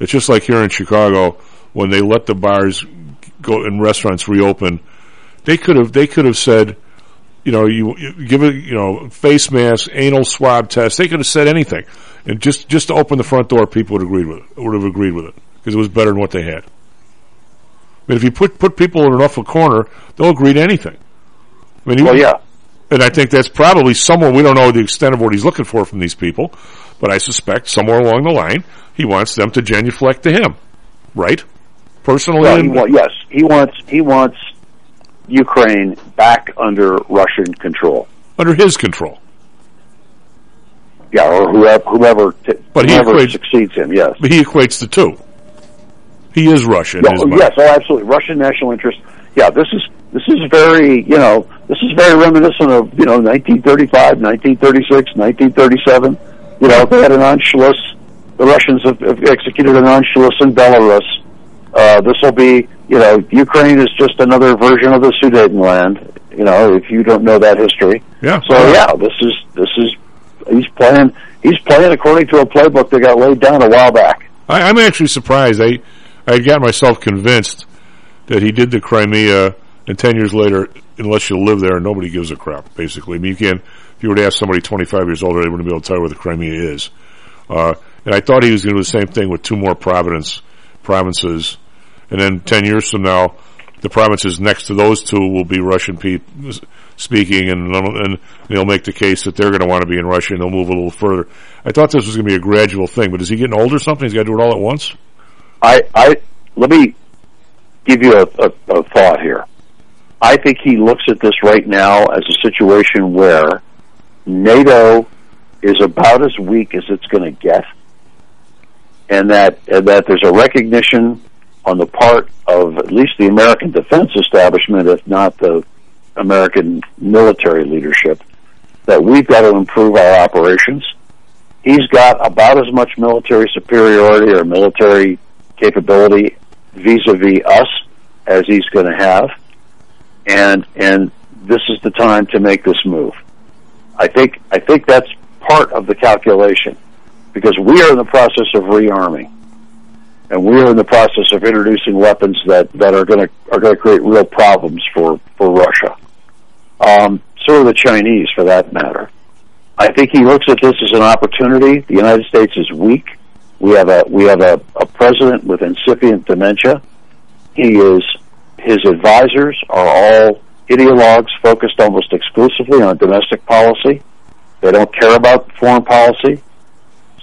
It's just like here in Chicago when they let the bars go and restaurants reopen. They could have they could have said, you know, you, you give it, you know, face mask, anal swab test. They could have said anything, and just just to open the front door, people would agreed with it. Would have agreed with it because it was better than what they had. I mean, if you put put people in an awful corner, they'll agree to anything. I mean, Well, yeah. And I think that's probably somewhere we don't know the extent of what he's looking for from these people, but I suspect somewhere along the line he wants them to genuflect to him, right? Personally, Well, he wa- yes, he wants he wants Ukraine back under Russian control. under his control. Yeah, or whoever whoever, t- But he whoever equates- succeeds him. Yes. But he equates the two. He is Russian. Yeah, in his mind. yes, oh, absolutely. Russian national interest. Yeah, this is this is very you know this is very reminiscent of you know 1935, 1936, 1937. You know they had an Anschluss. The Russians have, have executed an Anschluss in Belarus. Uh, this will be you know Ukraine is just another version of the Sudetenland. You know if you don't know that history. Yeah. So yeah, this is this is he's playing he's playing according to a playbook that got laid down a while back. I, I'm actually surprised. I I got myself convinced that he did the Crimea, and ten years later, unless you live there, nobody gives a crap. Basically, I mean, you can if you were to ask somebody 25 years older, they wouldn't be able to tell you where the Crimea is. Uh, and I thought he was going to do the same thing with two more province provinces, and then ten years from now, the provinces next to those two will be Russian people speaking, and and they'll make the case that they're going to want to be in Russia, and they'll move a little further. I thought this was going to be a gradual thing, but is he getting old or something? He's got to do it all at once. I, I let me give you a, a, a thought here. I think he looks at this right now as a situation where NATO is about as weak as it's going to get, and that and that there's a recognition on the part of at least the American defense establishment, if not the American military leadership, that we've got to improve our operations. He's got about as much military superiority or military capability vis-a-vis us as he's going to have, and and this is the time to make this move. I think I think that's part of the calculation because we are in the process of rearming, and we are in the process of introducing weapons that, that are going to are going to create real problems for for Russia. Um, so are the Chinese, for that matter. I think he looks at this as an opportunity. The United States is weak. We have a we have a, a president with incipient dementia. He is his advisors are all ideologues focused almost exclusively on domestic policy. They don't care about foreign policy.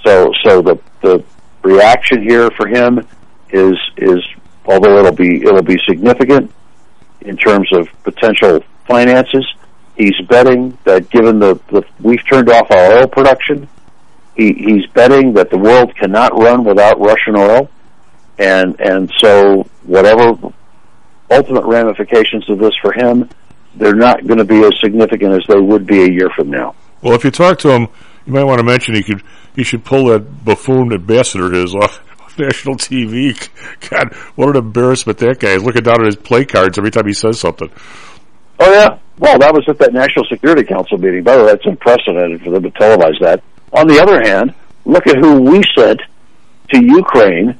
So so the the reaction here for him is is although it'll be it'll be significant, in terms of potential finances. He's betting that given the, the we've turned off our oil production, he, he's betting that the world cannot run without Russian oil, and and so whatever ultimate ramifications of this for him, they're not going to be as significant as they would be a year from now. Well, if you talk to him, you might want to mention he could he should pull that buffoon ambassador of his off, off national TV. God, what an embarrassment that guy is looking down at his play cards every time he says something. Oh yeah. Well, that was at that National Security Council meeting. By the way, that's unprecedented for them to televise that. On the other hand, look at who we sent to Ukraine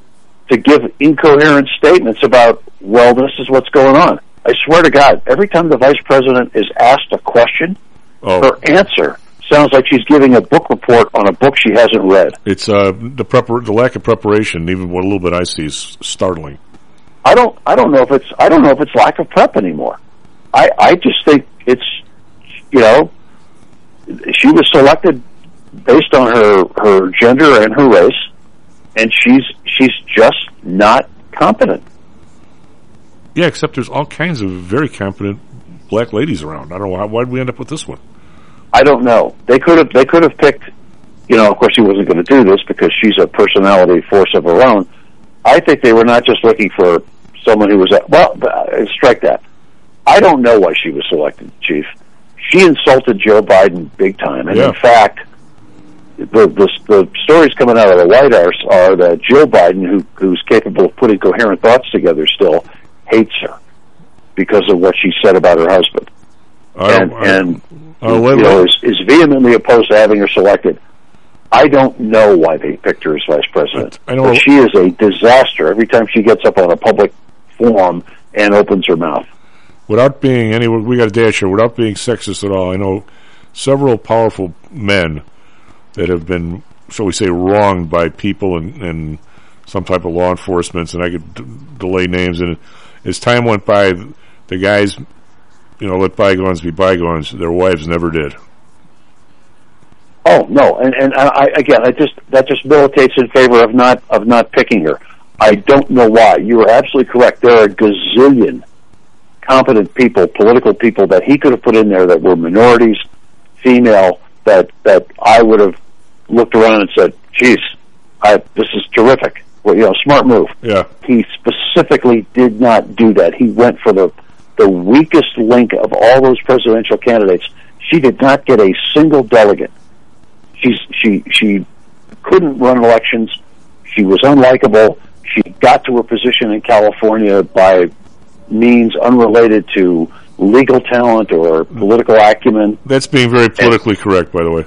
to give incoherent statements about, well, this is what's going on. I swear to God, every time the vice president is asked a question, Oh. her answer sounds like she's giving a book report on a book she hasn't read. It's uh, the prepar- the lack of preparation, even what a little bit I see, is startling. I don't I don't know if it's I don't know if it's lack of prep anymore. I I just think it's you know she was selected based on her her gender and her race and she's she's just not competent. Yeah, except there's all kinds of very competent black ladies around. I don't know why did we end up with this one. I don't know. They could have they could have picked you know, of course she wasn't going to do this because she's a personality force of her own. I think they were not just looking for someone who was at, well, uh, strike that. I don't know why she was selected, Chief. She insulted Joe Biden big time, and Yeah. in fact, the, the the stories coming out of the White House are that Joe Biden, who who's capable of putting coherent thoughts together, still hates her because of what she said about her husband, I and I, and uh, you let- know is, is vehemently opposed to having her selected. I don't know why they picked her as vice president. I know- but she is a disaster every time she gets up on a public forum and opens her mouth. without being any, we got a dash here. Without being sexist at all, I know several powerful men that have been, shall we say, wronged by people and, and some type of law enforcement, and I could d- delay names. And as time went by, the guys, you know, let bygones be bygones. Their wives never did. Oh no, and and I, again, I just that just militates in favor of not of not picking her. I don't know why. You are absolutely correct. There are a gazillion competent people, political people that he could have put in there that were minorities, female, that that I would have looked around and said, "Geez, I, this is terrific." Well, you know, smart move. Yeah. He specifically did not do that. He went for the the weakest link of all those presidential candidates. She did not get a single delegate. She's she she couldn't run elections. She was unlikable. She got to her position in California by means unrelated to legal talent or mm. political acumen. That's being very politically correct, by the way.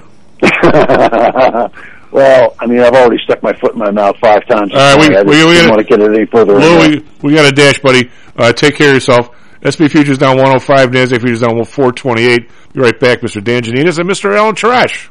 well, I mean, I've already stuck my foot in my mouth five times. All right, we- I we- we didn't gotta- want to get it any further. Lou, we, we got a dash, buddy. Uh, take care of yourself. SP futures down 105, NASDAQ futures down 428. Be right back, Mr. Dan Janinas and Mr. Alan Trash.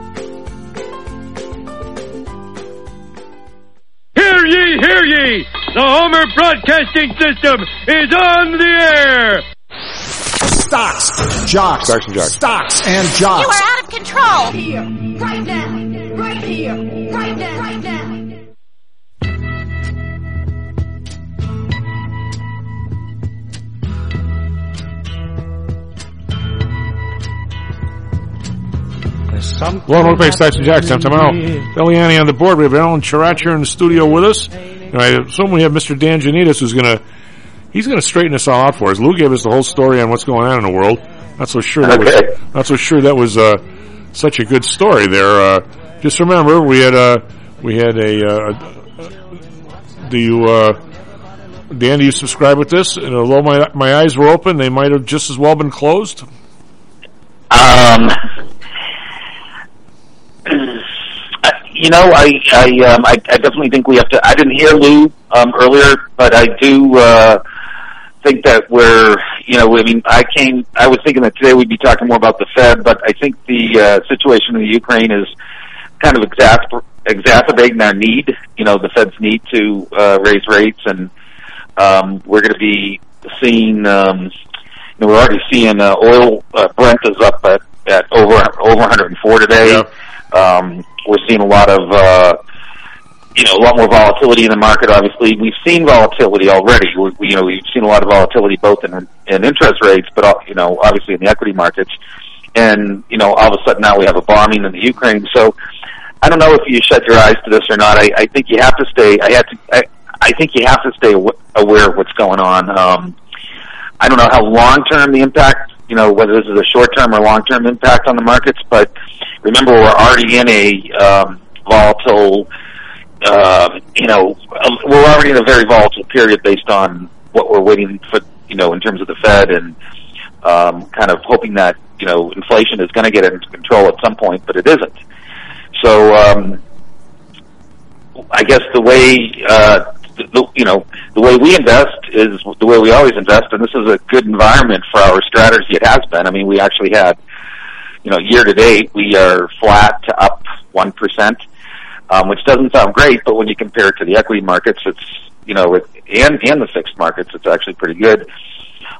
Hear ye, hear ye! The Homer Broadcasting System is on the air! Stocks, jocks, Stocks and jocks. stocks and jocks. You are out of control. Here, right now, right here, right now, right now. Well, welcome back, Stocks and Jocks. I'm Tom Howell. Deliani on the board. We have Alan Chirach in the studio with us. And I assume we have Mr. Dan Janitas who's going to, he's going to straighten us all out for us. Lou gave us the whole story on what's going on in the world. Not so sure that Okay. was, not so sure that was, uh, such a good story there. Uh, just remember, we had, uh, we had a, uh, do you, uh, Dan, do you subscribe with this? And although my, my eyes were open, they might have just as well been closed. Um, you know, I I, um, I I definitely think we have to. I didn't hear Lou um, earlier, but I do uh, think that we're. You know, I mean, I came. I was thinking that today we'd be talking more about the Fed, but I think the uh, situation in the Ukraine is kind of exacerb- exacerbating our need. You know, the Fed's need to uh, raise rates, and um, we're going to be seeing. Um, you know, we're already seeing uh, oil. Uh, Brent is up at, at over over 104 today. Um, we're seeing a lot of uh, you know a lot more volatility in the market. Obviously, we've seen volatility already. We, we, you know, we've seen a lot of volatility both in in interest rates, but uh, you know, obviously in the equity markets. And you know, all of a sudden now we have a bombing in the Ukraine. So I don't know if you shut your eyes to this or not. I, I think you have to stay. I had to. I, I think you have to stay aware of what's going on. Um, I don't know how long term the impact, you know, whether this is a short term or long term impact on the markets, but remember we're already in a um, volatile, uh, you know, um, we're already in a very volatile period based on what we're waiting for, you know, in terms of the Fed and um, kind of hoping that, you know, inflation is going to get into control at some point, but it isn't. So, um, I guess the way, uh, the, you know, the way we invest is the way we always invest, and this is a good environment for our strategy. It has been. I mean, we actually had, you know, year to date, we are flat to up 1%, um, which doesn't sound great, but when you compare it to the equity markets, it's, you know, it, and, and the fixed markets, it's actually pretty good.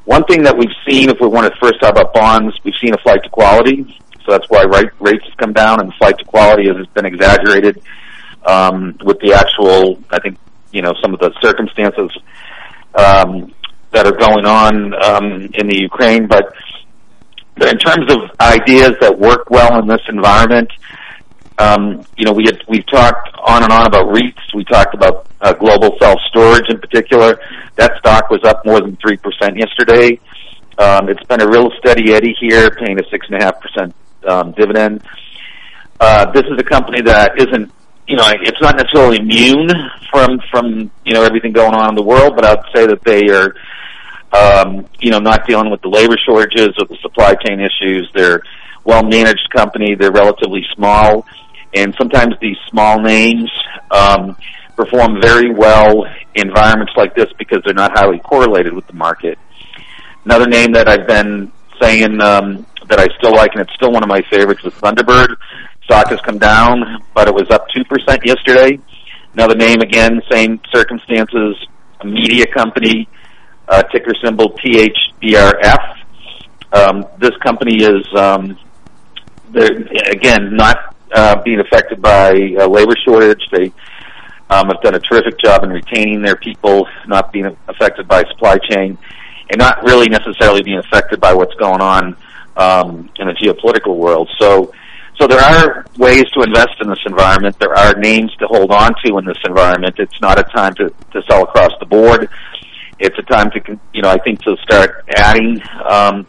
One thing that we've seen, if we want to first talk about bonds, we've seen a flight to quality. So that's why rate, rates have come down and the flight to quality has been exaggerated um, with the actual, I think, you know, some of the circumstances um, that are going on um, in the Ukraine. But, but in terms of ideas that work well in this environment, um, you know, we had, we've talked on and on about REITs. We talked about uh, global self-storage in particular. That stock was up more than 3% yesterday. Um, it's been a real steady eddy here, paying a 6.5% um, dividend. Uh, this is a company that isn't, you know, it's not necessarily immune from, from, you know, everything going on in the world, but I'd say that they are, um, you know, not dealing with the labor shortages or the supply chain issues. They're well managed company. They're relatively small, and sometimes these small names um, perform very well in environments like this because they're not highly correlated with the market. Another name that I've been saying um, that I still like, and it's still one of my favorites, is Thunderbird. Stock has come down, but it was up two percent yesterday. Another name again, same circumstances, a media company, uh, ticker symbol THBRF. Um, this company is, um, again, not uh, being affected by labor shortage. They um, have done a terrific job in retaining their people, not being affected by supply chain, and not really necessarily being affected by what's going on um, in the geopolitical world. So, so there are ways to invest in this environment. There are names to hold on to in this environment. It's not a time to, to sell across the board. It's a time to, you know, I think to start adding. Um,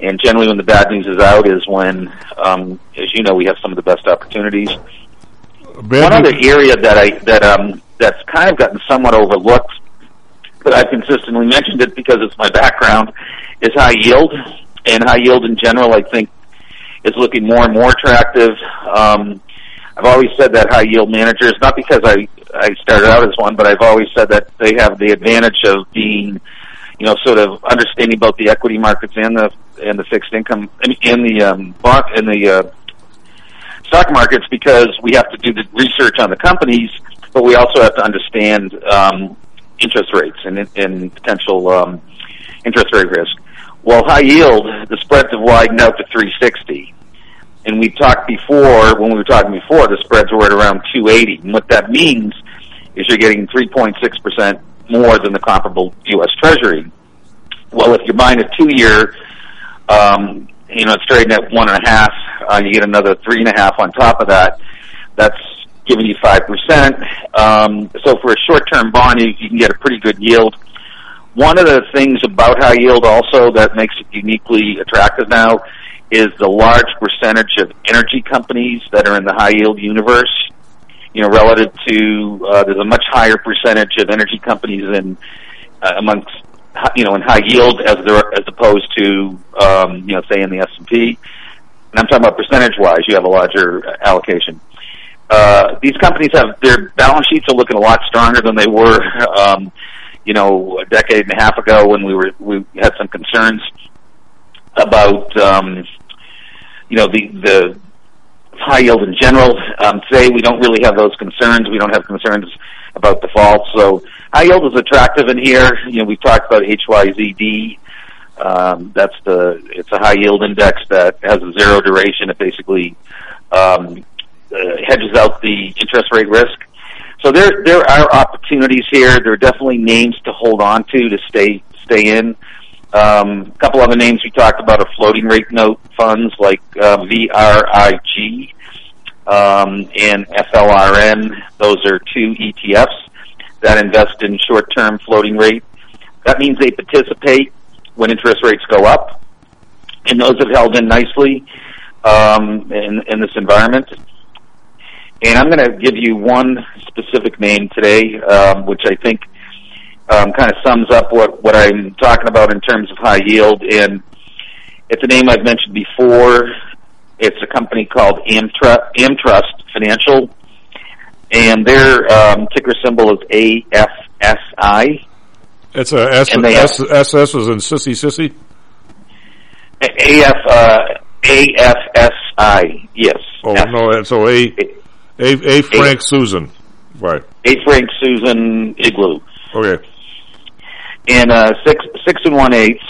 and generally, when the bad news is out, is when, um, as you know, we have some of the best opportunities. One other area that I that um that's kind of gotten somewhat overlooked, but I've consistently mentioned it because it's my background, is high yield and high yield in general. I think is looking more and more attractive. Um, I've always said that high yield managers, not because I I started out as one, but I've always said that they have the advantage of being, you know, sort of understanding both the equity markets and the and the fixed income and in the um, bond in the uh, stock markets because we have to do the research on the companies, but we also have to understand um, interest rates and, and potential um, interest rate risk. Well, high yield, the spreads have widened out to 360. And we talked before, when we were talking before, the spreads were at around 280. And what that means is you're getting 3.6% more than the comparable U.S. Treasury. Well, if you're buying a two-year, um, you know, it's trading at one and a half, uh, you get another three and a half on top of that. That's giving you 5%. Um, so for a short-term bond, you, you can get a pretty good yield. One of the things about high yield also that makes it uniquely attractive now is the large percentage of energy companies that are in the high yield universe. You know, relative to uh, there's a much higher percentage of energy companies in uh, amongst you know in high yield as there as opposed to um, you know say in the S and P. And I'm talking about percentage wise, you have a larger allocation. Uh, these companies have their balance sheets are looking a lot stronger than they were, um, you know, a decade and a half ago when we were we had some concerns about um, you know the the high yield in general. Um, today we don't really have those concerns. We don't have concerns about defaults. So high yield is attractive in here. You know, we've talked about HYZD. Um, that's the it's a high yield index that has a zero duration. It basically um, uh, hedges out the interest rate risk. So there there are opportunities here. There are definitely names to hold on to to stay stay in. Um, a couple other names we talked about are floating rate note funds like uh, VRIG um, and FLRN. Those are two ETFs that invest in short-term floating rate. That means they participate when interest rates go up, and those have held in nicely um, in, in this environment. And I'm going to give you one specific name today, um, which I think um, kind of sums up what, what I'm talking about in terms of high yield. And it's a name I've mentioned before. It's a company called Amtru- Amtrust Financial, and their um, ticker symbol is AFSI. It's a S, And they S, SS was in Sissy Sissy? AF uh, AFSI. Yes. Oh, no, so A, A, A Frank Susan. Right. A Frank Susan Igloo. Okay. and uh, six six and one eighths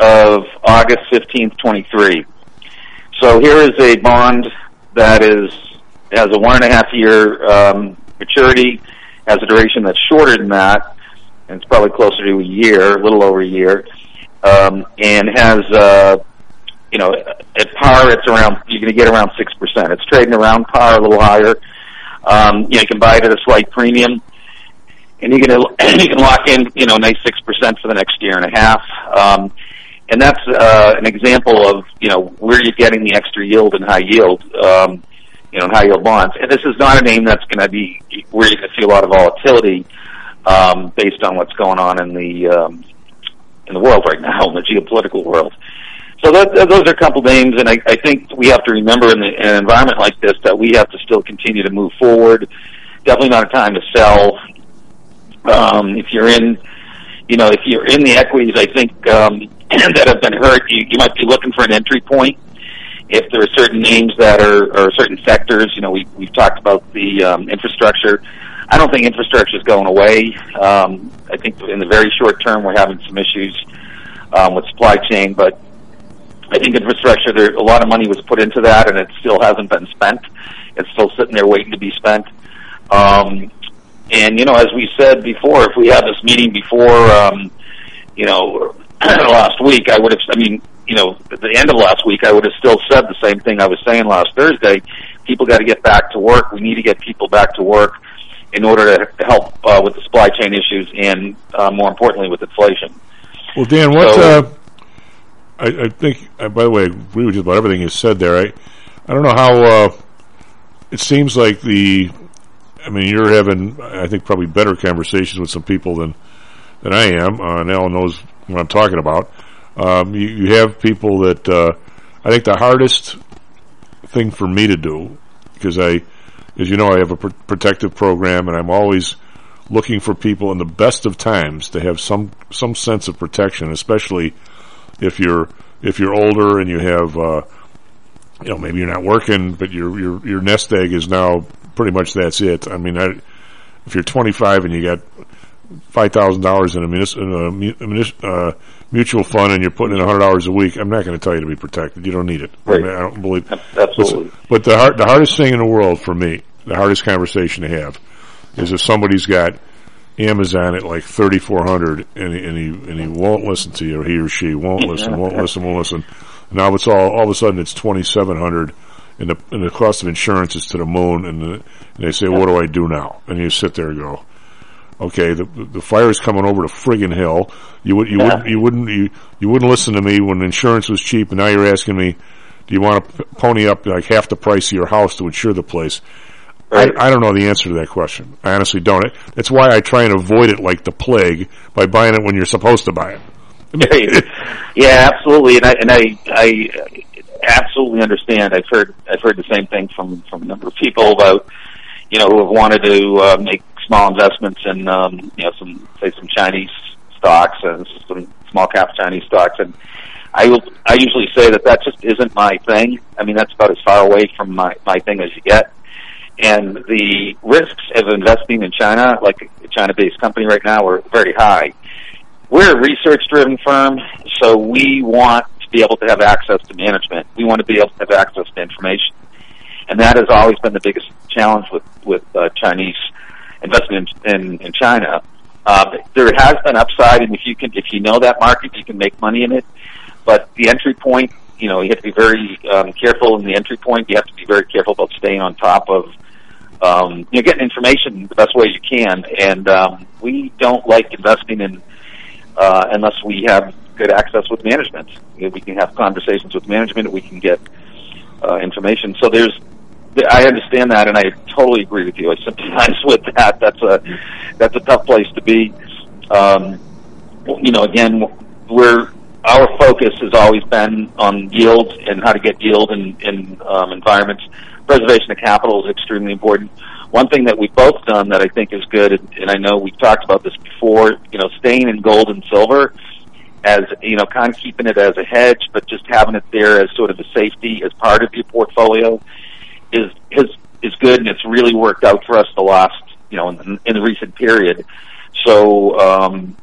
of August fifteenth, twenty three. So here is a bond that is has a one and a half year um, maturity, has a duration that's shorter than that, and it's probably closer to a year, a little over a year, um, and has uh, you know at par it's around you're going to get around six percent. It's trading around par, a little higher. Um, you, know, you can buy it at a slight premium and you can you can lock in you know a nice six percent for the next year and a half. Um, and that's uh, an example of you know where you're getting the extra yield and high yield, um, you know, in high yield bonds. And this is not a name that's going to be where you're going to see a lot of volatility um, based on what's going on in the um, in the world right now, in the geopolitical world. So that, those are a couple names, and I, I think we have to remember in, the, in an environment like this that we have to still continue to move forward. Definitely not a time to sell. Um, if you're in, you know, if you're in the equities, I think um, that have been hurt, you, you might be looking for an entry point. If there are certain names that are, or certain sectors, you know, we, we've talked about the um, infrastructure. I don't think infrastructure is going away. Um, I think in the very short term, we're having some issues um, with supply chain, but I think infrastructure, there a lot of money was put into that, and it still hasn't been spent. It's still sitting there waiting to be spent. Um, and you know, as we said before, if we had this meeting before, um, you know, last week, I would have. I mean, you know, at the end of last week, I would have still said the same thing I was saying last Thursday. People got to get back to work. We need to get people back to work in order to help uh, with the supply chain issues and, uh, more importantly, with inflation. Well, Dan, what, So- uh, I, I think, uh, by the way, I agree with you about everything you said there. I, I don't know how, uh, it seems like the, I mean, you're having, I think, probably better conversations with some people than, than I am. Uh, and Alan knows what I'm talking about. Um, you, you have people that, uh, I think the hardest thing for me to do, because I, as you know, I have a pr- protective program, and I'm always looking for people in the best of times to have some some sense of protection, especially if you're if you're older and you have, uh, you know, maybe you're not working, but your your your nest egg is now pretty much that's it. I mean, I, if you're 25 and you got five thousand dollars in a, munis- in a munis- uh, mutual fund and you're putting in a hundred dollars a week, I'm not going to tell you to be protected. You don't need it. I, mean, I don't believe. Absolutely. But the hard, the hardest thing in the world for me, the hardest conversation to have, is if somebody's got Amazon at like thirty four hundred and he, and he and he won't listen to you, or he or she won't listen, won't listen, won't listen. Now it's all all of a sudden it's twenty seven hundred. And the, and the cost of insurance is to the moon, and, the, and they say, "What do I do now?" And you sit there and go, okay, the the fire is coming over to friggin' hell. You would you Yeah. would you wouldn't you you wouldn't listen to me when insurance was cheap, and now you're asking me, do you want to p- pony up like half the price of your house to insure the place? I, I don't know the answer to that question. I honestly don't. That's why I try and avoid it like the plague by buying it when you're supposed to buy it. yeah, absolutely, and I and I I absolutely understand. I've heard I've heard the same thing from from a number of people about you know who have wanted to uh, make small investments in um, you know some say some Chinese stocks and some small cap Chinese stocks, and I will I usually say that that just isn't my thing. I mean, that's about as far away from my my thing as you get. And the risks of investing in China, like a China-based company right now, are very high. We're a research-driven firm, so we want to be able to have access to management. We want to be able to have access to information, and that has always been the biggest challenge with with uh, Chinese investment in, in, in China. Um, there has been upside, and if you can, if you know that market, you can make money in it. But the entry point, you know, you have to be very um, careful in the entry point. You have to be very careful about staying on top of, um, you know, getting information the best way you can. And um, we don't like investing in uh, unless we have good access with management. You know, we can have conversations with management. We can get uh, information. So there's, I understand that, and I totally agree with you. I sympathize with that. That's a that's a tough place to be. Um, you know, again, we're our focus has always been on yield and how to get yield in, in um, environments. Preservation of capital is extremely important. One thing that we've both done that I think is good, and, and I know we've talked about this before, you know, staying in gold and silver as, you know, kind of keeping it as a hedge, but just having it there as sort of a safety as part of your portfolio is, is, is good and it's really worked out for us the last, you know, in, in the recent period. So, um,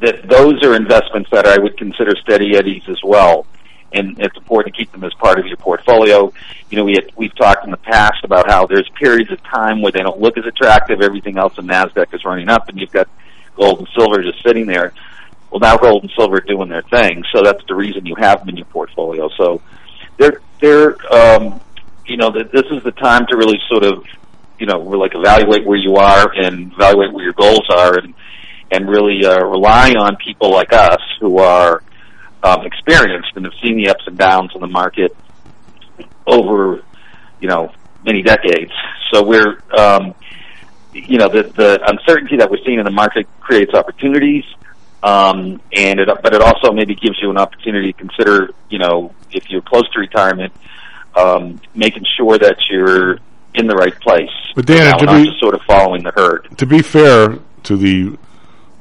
that those are investments that I would consider steady eddies as well. And it's important to keep them as part of your portfolio. You know, we we've talked in the past about how there's periods of time where they don't look as attractive. Everything else in Nasdaq is running up, and you've got gold and silver just sitting there. Well, now gold and silver are doing their thing, so that's the reason you have them in your portfolio. So they're they're um, you know that this is the time to really sort of you know like evaluate where you are and evaluate where your goals are and and really uh, rely on people like us who are um, experienced and have seen the ups and downs in the market over, you know, many decades. So we're, um, you know, the, the uncertainty that we're seeing in the market creates opportunities, um, and it, but it also maybe gives you an opportunity to consider, you know, if you're close to retirement, um, making sure that you're in the right place. But Dan, to be- sort of following the herd. to be fair to the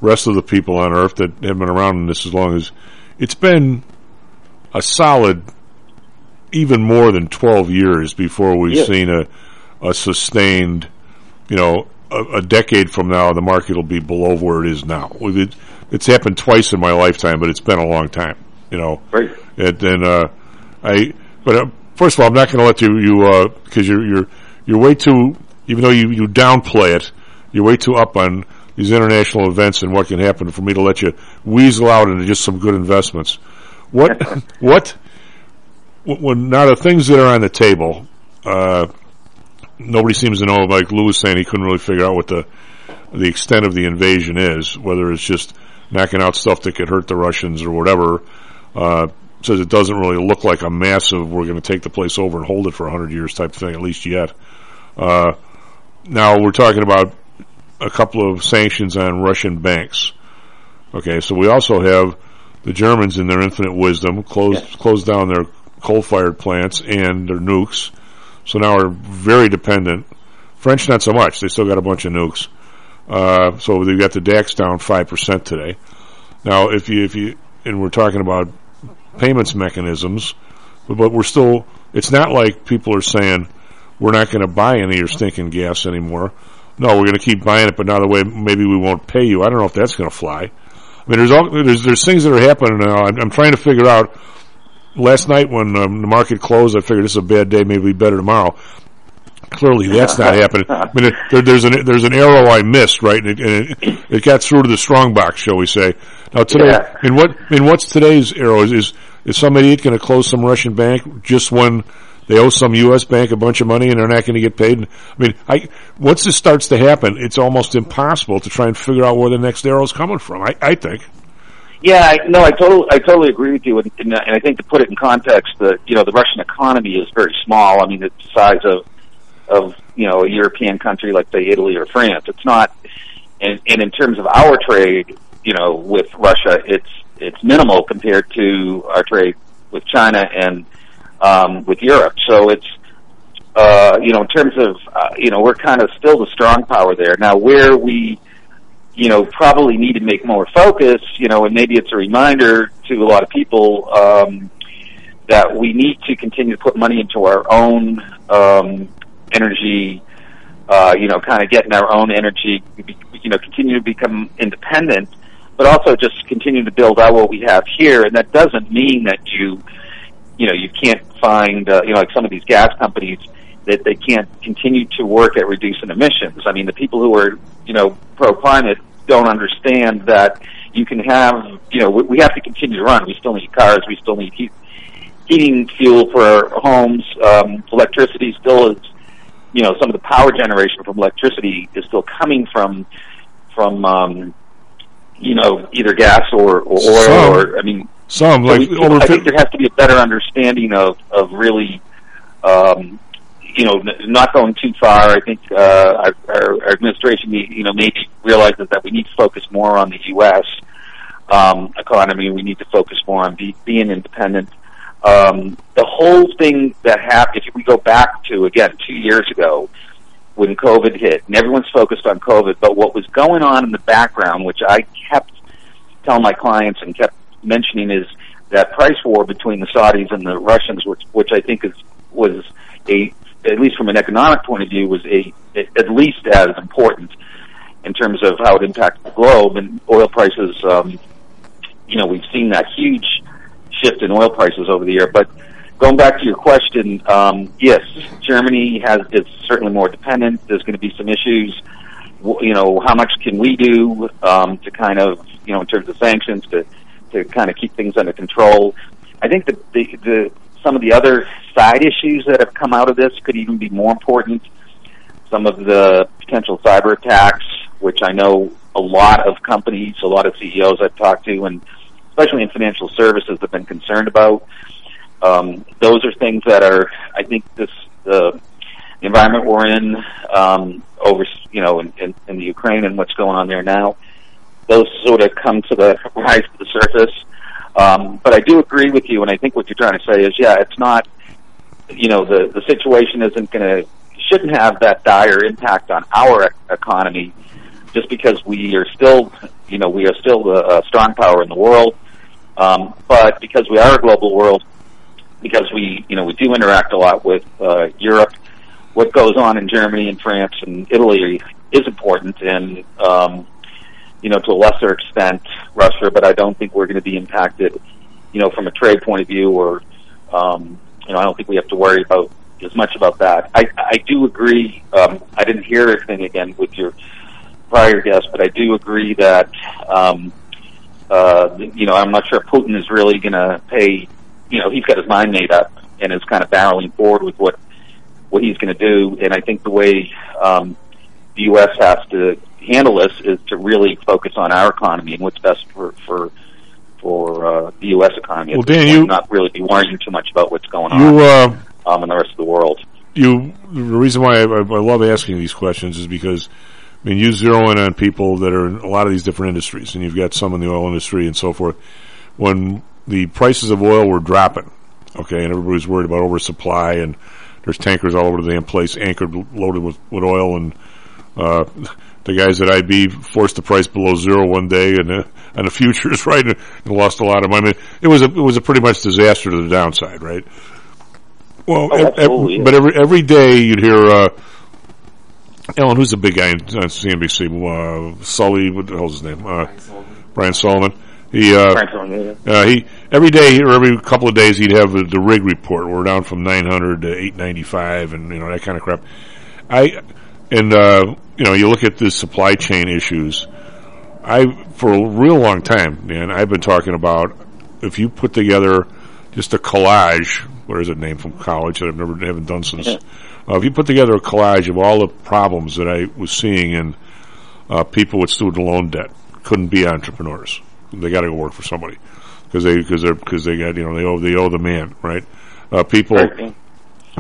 rest of the people on Earth that have been around in this as long as it's been a solid, even more than twelve years before we've Yeah. seen a a sustained, you know, a, a decade from now the market will be below where it is now. It, it's happened twice in my lifetime, but it's been a long time. You know, right? And then uh, I, but uh, first of all, I'm not going to let you you because you're you're you're way too even though you you downplay it, you're way too up on these international events and what can happen for me to let you weasel out into just some good investments. What what when now the things that are on the table, uh, nobody seems to know. Like Lou was saying, he couldn't really figure out what the the extent of the invasion is. Whether it's just knocking out stuff that could hurt the Russians or whatever. Uh, says it doesn't really look like a massive. We're going to take the place over and hold it for a hundred years type thing, at least yet. Uh, now we're talking about a couple of sanctions on Russian banks. Okay, so we also have the Germans in their infinite wisdom closed closed down their coal-fired plants and their nukes. So now we're very dependent. French not so much. They still got a bunch of nukes. Uh, so they've got the DAX down five percent today. Now, if you if you and we're talking about payments mechanisms, but we're still. It's not like people are saying we're not going to buy any of your stinking gas anymore. No, we're going to keep buying it, but now the way maybe we won't pay you. I don't know if that's going to fly. I mean, there's all there's there's things that are happening now. I'm, I'm trying to figure out. Last night when um, the market closed, I figured this is a bad day. Maybe better tomorrow. Clearly, that's not happening. I mean, it, there, there's an there's an arrow I missed, right? And, it, and it, it got through to the strong box, shall we say? Now today, Yeah. in what in what's today's arrow? Is is, is some idiot going to close some Russian bank just when they owe some U.S. bank a bunch of money and they're not going to get paid? I mean, I once this starts to happen, it's almost impossible to try and figure out where the next arrow is coming from. I, I think. Yeah, I, no, I totally, I totally agree with you, and, and, and I think to put it in context, the you know the Russian economy is very small. I mean, it's the size of of you know a European country like say Italy or France. It's not, and, and in terms of our trade, you know, with Russia, it's it's minimal compared to our trade with China and um, with Europe. So it's uh, you know in terms of uh, you know we're kind of still the strong power there. Now where we you know, probably need to make more focus, you know, and maybe it's a reminder to a lot of people um, that we need to continue to put money into our own um, energy, uh, you know, kind of getting our own energy, you know, continue to become independent, but also just continue to build out what we have here. And that doesn't mean that you, you know, you can't find, uh, you know, like some of these gas companies that they can't continue to work at reducing emissions. I mean, the people who are, you know, pro climate don't understand that you can have, you know, we, we have to continue to run. We still need cars. We still need heat, heating fuel for our homes. Um, electricity still is, you know, some of the power generation from electricity is still coming from, from, um, you know, either gas or, or oil Some. or, I mean, Some so like we- over I think there has to be a better understanding of of really, um, you know, n- not going too far. I think uh, our, our our administration, you know, maybe realizes that we need to focus more on the U.S. Um, economy. We need to focus more on be, being independent. Um, the whole thing that happened, if we go back to again two years ago, when COVID hit, and everyone's focused on COVID, but what was going on in the background, which I kept telling my clients and kept mentioning, is that price war between the Saudis and the Russians, which which I think is was a at least from an economic point of view was a at least as important in terms of how it impacts the globe and oil prices. Um, you know, we've seen that huge shift in oil prices over the year, but going back to your question, um, yes, Germany has is certainly more dependent. There's going to be some issues. You know, how much can we do um, to kind of, you know, in terms of sanctions to to kind of keep things under control? I think the the, the some of the other side issues that have come out of this could even be more important. Some of the potential cyber attacks, which I know a lot of companies, a lot of CEOs I've talked to, and especially in financial services, have been concerned about. Um, those are things that are, I think, this the, the environment we're in um, over, you know, in, in, in the Ukraine and what's going on there now. Those sort of come to the rise to the surface. Um, but I do agree with you, and I think what you're trying to say is, yeah, it's not, you know, the the situation isn't going to shouldn't have that dire impact on our economy, just because we are still, you know, we are still a, a strong power in the world. Um, but because we are a global world, because we, you know, we do interact a lot with uh, Europe. What goes on in Germany and France and Italy is important, and um, you know, to a lesser extent, Russia. But I don't think we're going to be impacted, you know, from a trade point of view, or um, you know, I don't think we have to worry about as much about that. I, I do agree. Um, I didn't hear anything again with your prior guest, but I do agree that. Um, uh, you know, I'm not sure Putin is really going to pay. You know, he's got his mind made up and is kind of barreling forward with what what he's going to do. And I think the way um, the U.S. has to handle this is to really focus on our economy and what's best for for for uh, the U.S. economy. Well, Dan, you- not really be worrying too much about what's going on You, uh, um, in the rest of the world. you the reason why I, I I love asking these questions is because I mean you zero in on people that are in a lot of these different industries, and you've got some in the oil industry and so forth. When the prices of oil were dropping Okay, and everybody's worried about oversupply, and there's tankers all over the damn place, anchored, loaded with, with oil, and uh, the guys at IB forced the price below zero one day, and uh, and the futures right, and, and lost a lot of money. I mean, it was a it was a pretty much disaster to the downside, right? Well, Oh, ev- ev- yeah. but every every day you'd hear. Uh, Ellen, who's the big guy on on CNBC? Uh, Sully, what the hell's his name? Uh, Brian Sullivan. He, uh, Brian Sullivan, uh, he every day or every couple of days he'd have the, the rig report. We're down from 900 to 895, and you know that kind of crap. I and uh, you know you look at the supply chain issues. I for a real long time, man. I've been talking about if you put together just a collage. What is it name from college that I've never haven't done since. Uh, if you put together a collage of all the problems that I was seeing in uh, people with student loan debt, couldn't be entrepreneurs. They got to go work for somebody because they because they because they got you know they owe they owe the man right. Uh, people, you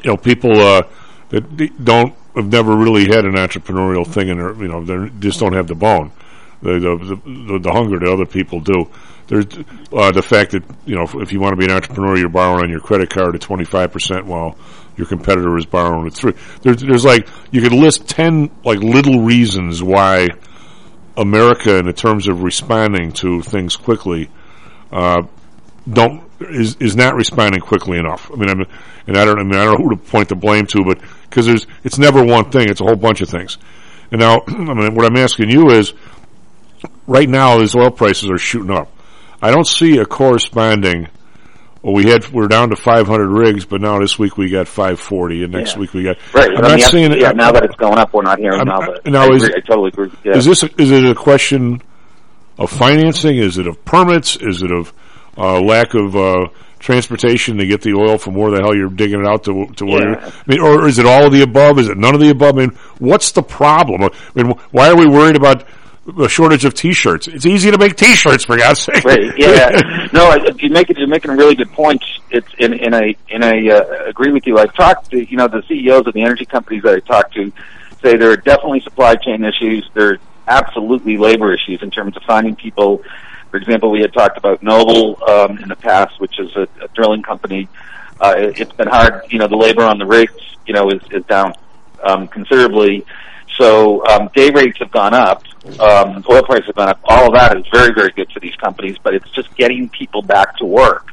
know, people uh, that don't have never really had an entrepreneurial thing in their you know they just don't have the bone, the the, the the hunger that other people do. There's uh, the fact that you know if, if you want to be an entrepreneur, you're borrowing on your credit card at 25 percent while your competitor is borrowing at three. There's there's like you could list ten like little reasons why America, in the terms of responding to things quickly, uh, don't is is not responding quickly enough. I mean, I'm, and I don't I mean I don't know who to point the blame to, but because there's it's never one thing; it's a whole bunch of things. And now, I mean, what I'm asking you is, right now, these oil prices are shooting up. I don't see a corresponding. Well, we had we're down to 500 rigs, but now this week we got 540, and next Yeah. week we got. Right. I'm I not mean, saying yeah, it- now that it's going up, we're not hearing I'm- now. I- But now I, is- agree, I totally agree. Yeah. Is this is it a question of financing? Is it of permits? Is it of uh, lack of uh, transportation to get the oil from where the hell you're digging it out to to where? Yeah. You're, I mean, or is it all of the above? Is it none of the above? I mean, what's the problem? I mean, why are we worried about a shortage of T-shirts? It's easy to make T-shirts for God's sake. Right. Yeah. no, I, you make it. You're making a really good point. It's in in a in a uh, agree with you. I've talked to you know the CEOs of the energy companies that I talked to say there are definitely supply chain issues. There are absolutely labor issues in terms of finding people. For example, we had talked about Noble um, in the past, which is a, a drilling company. Uh, it, it's been hard. You know, the labor on the rigs, you know, is, is down um, considerably. So um, day rates have gone up, um, oil prices have gone up. All of that is very, very good for these companies, but it's just getting people back to work.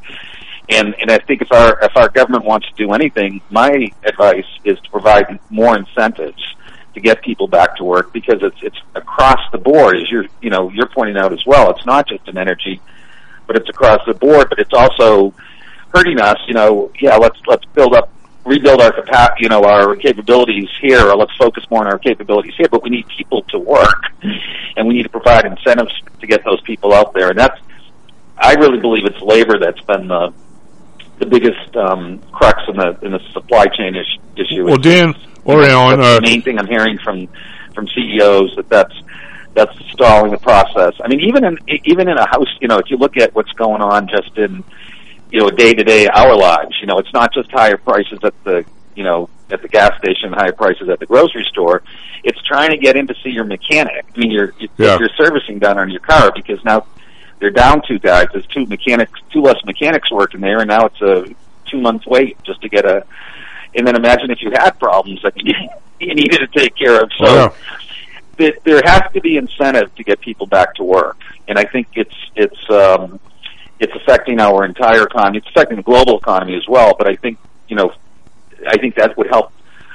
And and I think if our if our government wants to do anything, my advice is to provide more incentives to get people back to work because it's it's across the board, as you're you know you're pointing out as well. It's not just in energy, but it's across the board. But it's also hurting us. You know, yeah, let's let's build up, rebuild our capa- you know, our capabilities here, or let's focus more on our capabilities here. But we need people to work, and we need to provide incentives to get those people out there. And that's, I really believe it's labor that's been the the biggest um, crux in the in the supply chain is- issue. Well, Dan or Alan, That's uh, the main thing I'm hearing from from CEOs that that's that's stalling the process. I mean, even in even in a house, you know, if you look at what's going on just in you know day to day our lives, you know, it's not just higher prices at the you know at the gas station, higher prices at the grocery store. It's trying to get in to see your mechanic. I mean, your your, Yeah. your servicing done on your car because now they're down two guys. There's two mechanics, two less mechanics working there, and now it's a two month wait just to get a. And then imagine if you had problems that you, you needed to take care of. So Oh, yeah. there, there has to be incentive to get people back to work, and I think it's it's um, it's affecting our entire economy. It's affecting the global economy as well. But I think you know, I think that would help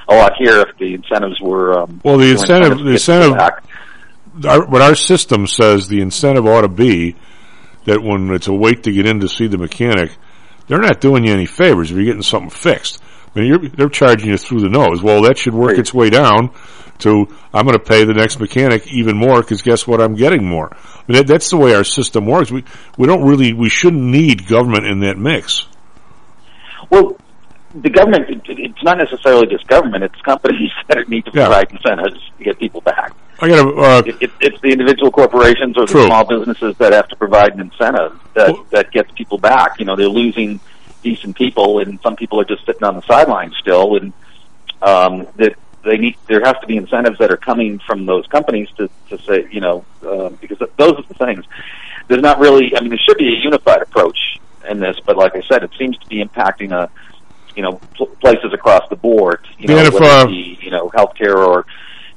a lot here if the incentives were. Um, Well, the incentive, the to get people incentive, our, what our system says, the incentive ought to be that when it's a wait to get in to see the mechanic, they're not doing you any favors if you're getting something fixed. I mean, you're, they're charging you through the nose. Well, that should work its way down to I'm going to pay the next mechanic even more because guess what? I'm getting more. I mean, that, that's the way our system works. We we don't really we shouldn't need government in that mix. Well, the government, it, it's not necessarily just government, it's companies that need to Yeah. provide incentives to get people back. I got to. Uh, It, it, it's the individual corporations or the True. small businesses that have to provide an incentive that, that gets people back. You know, they're losing decent people and some people are just sitting on the sidelines still and, um, that they need, there has to be incentives that are coming from those companies to, to say, you know, uh, because those are the things. There's not really, I mean, there should be a unified approach. Uh, in this, but like I said, it seems to be impacting a you know pl- places across the board. You know, whether uh, it be you know healthcare or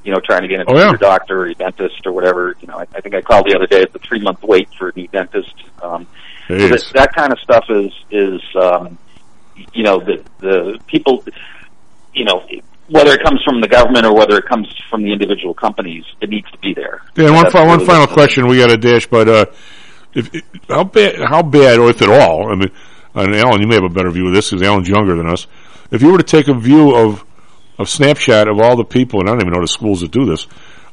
you know trying to get into Oh, yeah. your doctor or your dentist or whatever. You know, I, I think I called the other day. It's a three month wait for a new dentist. Um, so that, that kind of stuff is is um, you know the the people you know whether it comes from the government or whether it comes from the individual companies, it needs to be there. Dan, one, fi- one really final question. We got a dash, but uh, if, how bad, how bad, or if at all, I mean, and Alan, you may have a better view of this because Alan's younger than us. If you were to take a view of of snapshot of all the people, and I don't even know the schools that do this,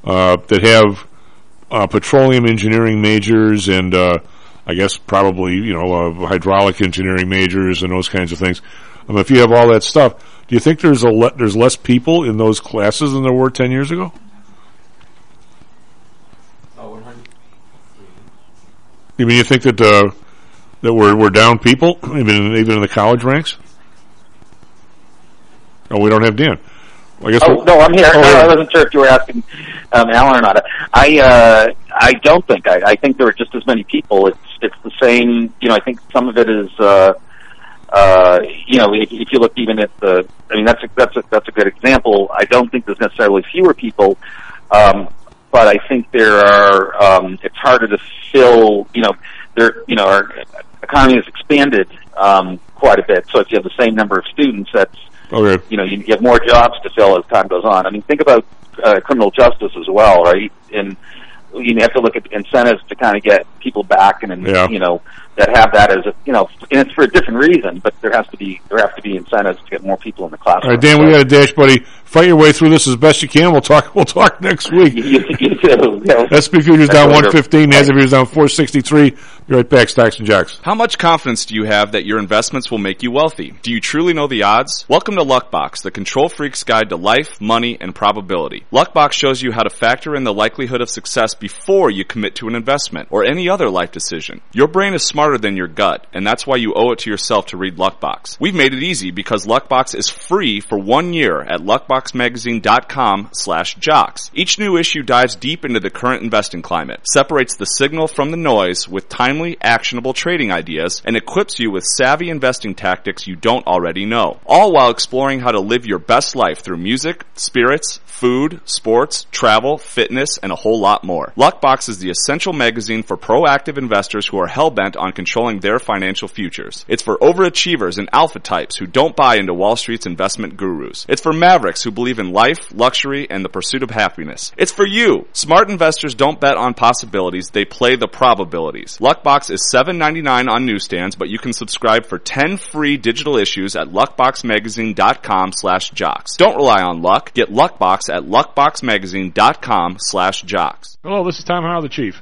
uh, that have uh, petroleum engineering majors and uh, I guess probably you know uh, hydraulic engineering majors and those kinds of things. If you have all that stuff, do you think there's a le- there's less people in those classes than there were ten years ago? Oh, you mean you think that uh, that we're we're down people even even in the college ranks? Oh, we don't have Dan. Well, I guess. Oh no, I'm here. Oh. I wasn't sure if you were asking um, Alan or not. I uh, I don't think. I, I think there are just as many people. It's it's the same. You know, I think some of it is. Uh, uh, you know, if, if you look even at the, I mean, that's a, that's a, that's a good example. I don't think there's necessarily fewer people, um, but I think there are. Um, it's harder to fill. You know, there. You know, our economy has expanded um, quite a bit. So if you have the same number of students, that's Okay. you know, you you have more jobs to fill as time goes on. I mean, think about uh, criminal justice as well, right? And you have to look at incentives to kind of get people back, and, and Yeah. you know, that have that as a, you know, and it's for a different reason, but there has to be there have to be incentives to get more people in the classroom. All right, Dan, we got a dash, buddy. Fight your way through this as best you can. We'll talk. We'll talk next week. you, you too. Yeah. SP futures That's down what one we're- fifteen. Nasdaq futures down four sixty three. Be right back. Stocks and jocks. How much confidence do you have that your investments will make you wealthy? Do you truly know the odds? Welcome to Luckbox, the control freak's guide to life, money, and probability. Luckbox shows you how to factor in the likelihood of success before you commit to an investment or any other life decision. Your brain is smarter than your gut, and that's why you owe it to yourself to read Luckbox. We've made it easy because Luckbox is free for one year at luckboxmagazine.com slash jocks. Each new issue dives deep into the current investing climate, separates the signal from the noise with timely, actionable trading ideas, and equips you with savvy investing tactics you don't already know. All while exploring how to live your best life through music, spirits, food, sports, travel, fitness, and a whole lot more. Luckbox is the essential magazine for proactive investors who are hell-bent on controlling their financial futures. It's for overachievers and alpha types who don't buy into Wall Street's investment gurus. It's for mavericks who believe in life, luxury, and the pursuit of happiness. It's for you. Smart investors don't bet on possibilities, they play the probabilities. Luckbox is $7.99 on newsstands, but you can subscribe for 10 free digital issues at luckboxmagazine.com slash jocks. Don't rely on luck. Get Luckbox at luckboxmagazine.com slash jocks. Hello, this is Tom Howell, the Chief.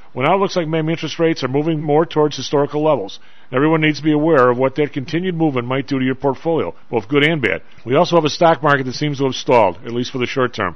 Well, now it looks like maybe interest rates are moving more towards historical levels. Everyone needs to be aware of what that continued movement might do to your portfolio, both good and bad. We also have a stock market that seems to have stalled, at least for the short term.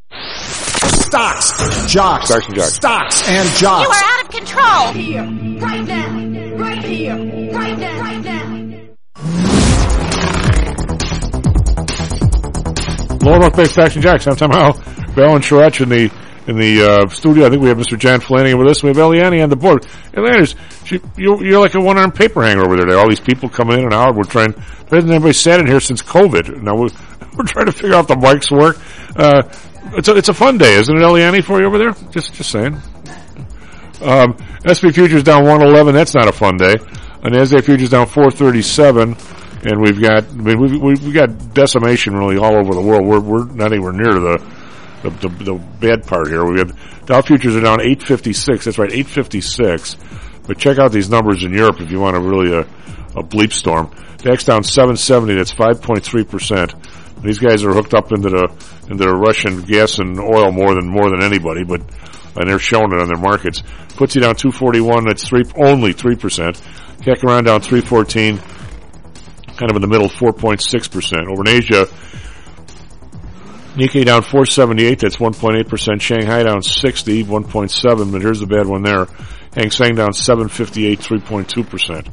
Stocks, jocks, Stocks and jocks. stocks and You are out of control. Here, right now, right here, right now, right now. Lower North Bay Stocks and Jocks. I'm Tom Howell. Val and Sharach in the in the uh, studio. I think we have Mr. John Flanagan with us. We have Eliani on the board. Eliani, she, you're, you're like a one-armed paper hanger over there. There are all these people coming in and out. We're trying. There hasn't anybody sat in here since COVID. Now we're, we're trying to figure out the mics work. Uh, it's a, it's a fun day, isn't it, Eliani, for you over there? Just just saying. Um, SP futures down 111. That's not a fun day. And NASDAQ futures down 437. And we've got, I mean, we've, we've got decimation really all over the world. We're, we're not anywhere near the, the, the, the bad part here. We had Dow futures are down 856. That's right, 856. But check out these numbers in Europe if you want a really a, a bleep storm. DAX down 770. That's 5.3 percent. These guys are hooked up into the into the Russian gas and oil more than more than anybody, but and they're showing it on their markets. FTSE down 241. That's three only three percent. CAC around down 314. Kind of in the middle, 4.6 percent. Over in Asia, Nikkei down 478, that's 1.8%. Shanghai down 60, 1.7, but here's the bad one there. Hang Seng down 758, 3.2%.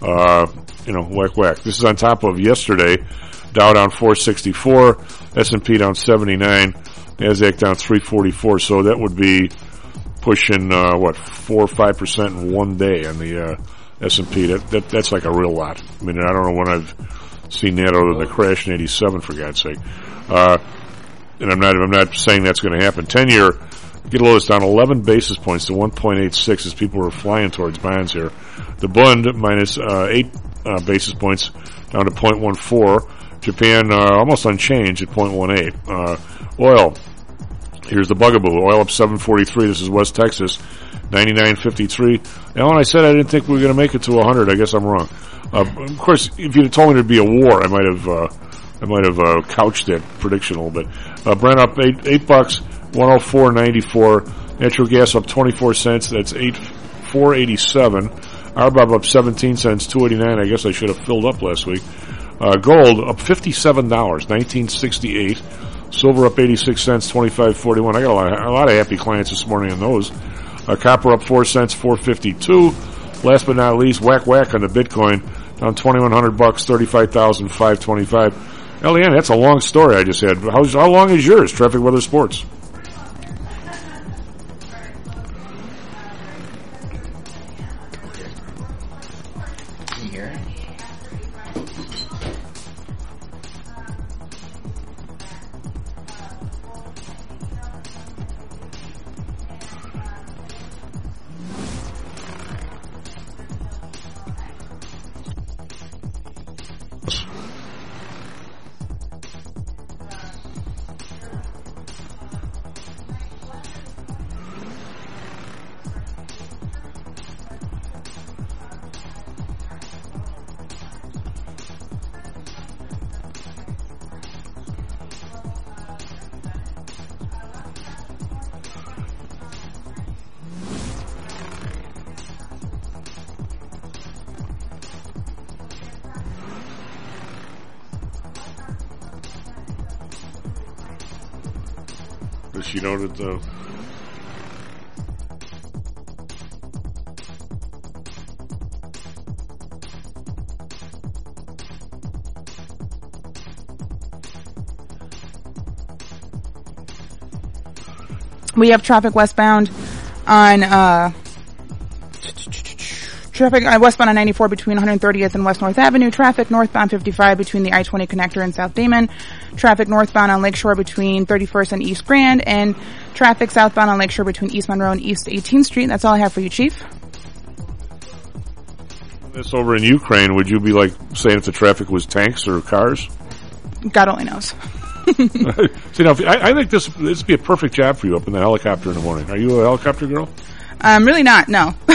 Uh, you know, whack whack. This is on top of yesterday. Dow down 464, S&P down 79, Nasdaq down 344. So that would be pushing, uh, what, 4 or 5% in one day on the, uh, S&P. That, that, that's like a real lot. I mean, I don't know when I've seen that other than the crash in 87, for God's sake. Uh, and I'm not I'm not saying that's going to happen. Ten year get a lowest down 11 basis points to 1.86 as people are flying towards bonds here. The Bund minus uh, eight uh, basis points down to 0.14. Japan uh, almost unchanged at 0.18. Uh, oil. Here's the bugaboo. Oil up 743. This is West Texas. 99.53. Alan, I said I didn't think we were going to make it to 100. I guess I'm wrong. Uh, of course, if you'd told me there'd be a war, I might have uh, I might have uh, couched that prediction a little bit. Uh, Brent up eight eight bucks, one hundred four ninety four. Natural gas up twenty four cents. That's eight four eighty seven. RBOB up seventeen cents, two eighty nine. I guess I should have filled up last week. Uh, gold up fifty seven dollars, nineteen sixty eight. Silver up eighty six cents, twenty five forty one. I got a lot, of, a lot of happy clients this morning on those. Uh, copper up four cents, four fifty two. Last but not least, whack whack on the Bitcoin down twenty one hundred bucks, thirty five thousand five twenty five. Eliane, that's a long story I just had. How's, how long is yours, Traffic Weather Sports? That the We have traffic westbound on uh, traffic uh, westbound on 94 between 130th and West North Avenue. Traffic northbound 55 between the I-20 connector and South Damen. Traffic northbound on Lakeshore between 31st and East Grand, and traffic southbound on Lakeshore between East Monroe and East 18th Street. That's all I have for you, Chief. this over in Ukraine? Would you be like saying if the traffic was tanks or cars? God only knows. See, now, if- I, I think this this would be a perfect job for you up in the helicopter in the morning. Are you a helicopter girl? Um, really not. No.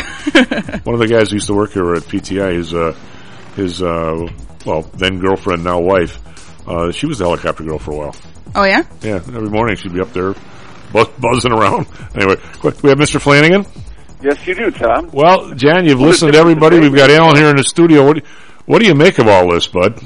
One of the guys who used to work here at PTI, his uh, his uh, well then girlfriend, now wife, uh, she was the helicopter girl for a while. Oh yeah. Yeah, every morning she'd be up there buzz, buzzing around. Anyway, quick, we have Mr. Flanagan. Yes, you do, Tom. Well, Jan, you've What is listened to everybody. We've got Alan here in the studio. What do, what do you make of all this, bud?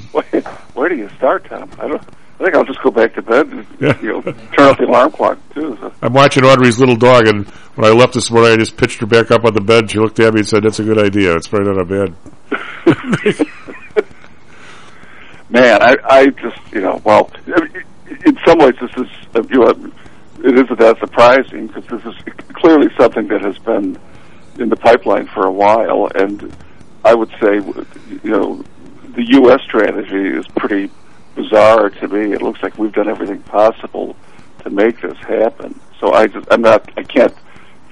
Where, do you start, Tom? I don't. I think I'll just go back to bed and Yeah. you know turn off the alarm clock too. So. I'm watching Audrey's little dog, and when I left this morning, I just pitched her back up on the bed. She looked at me and said, "That's a good idea. It's probably not a bad." Man, I I just you know well in some ways, this is you know, it isn't that surprising because this is clearly something that has been in the pipeline for a while, and I would say, you know, the U.S. strategy is pretty bizarre to me. It looks like we've done everything possible to make this happen. So I just, I'm not, I can't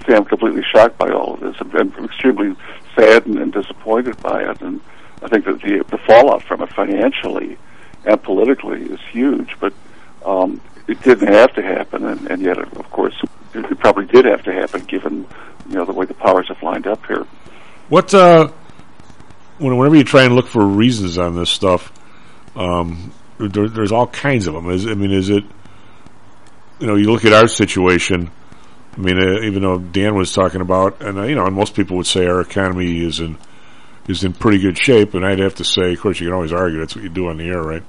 say I'm completely shocked by all of this. I'm, I'm extremely saddened and disappointed by it, and I think that the the fallout from it financially and politically is huge. But um, it didn't have to happen, and, and yet, of course, it, probably did have to happen given you know the way the powers have lined up here. What uh, whenever you try and look for reasons on this stuff, um, there, there's all kinds of them. Is I mean, is it you know you look at our situation? I mean, uh, even though Dan was talking about, and uh, you know, and most people would say our economy is in is in pretty good shape, and I'd have to say, of course, you can always argue that's what you do on the air, right?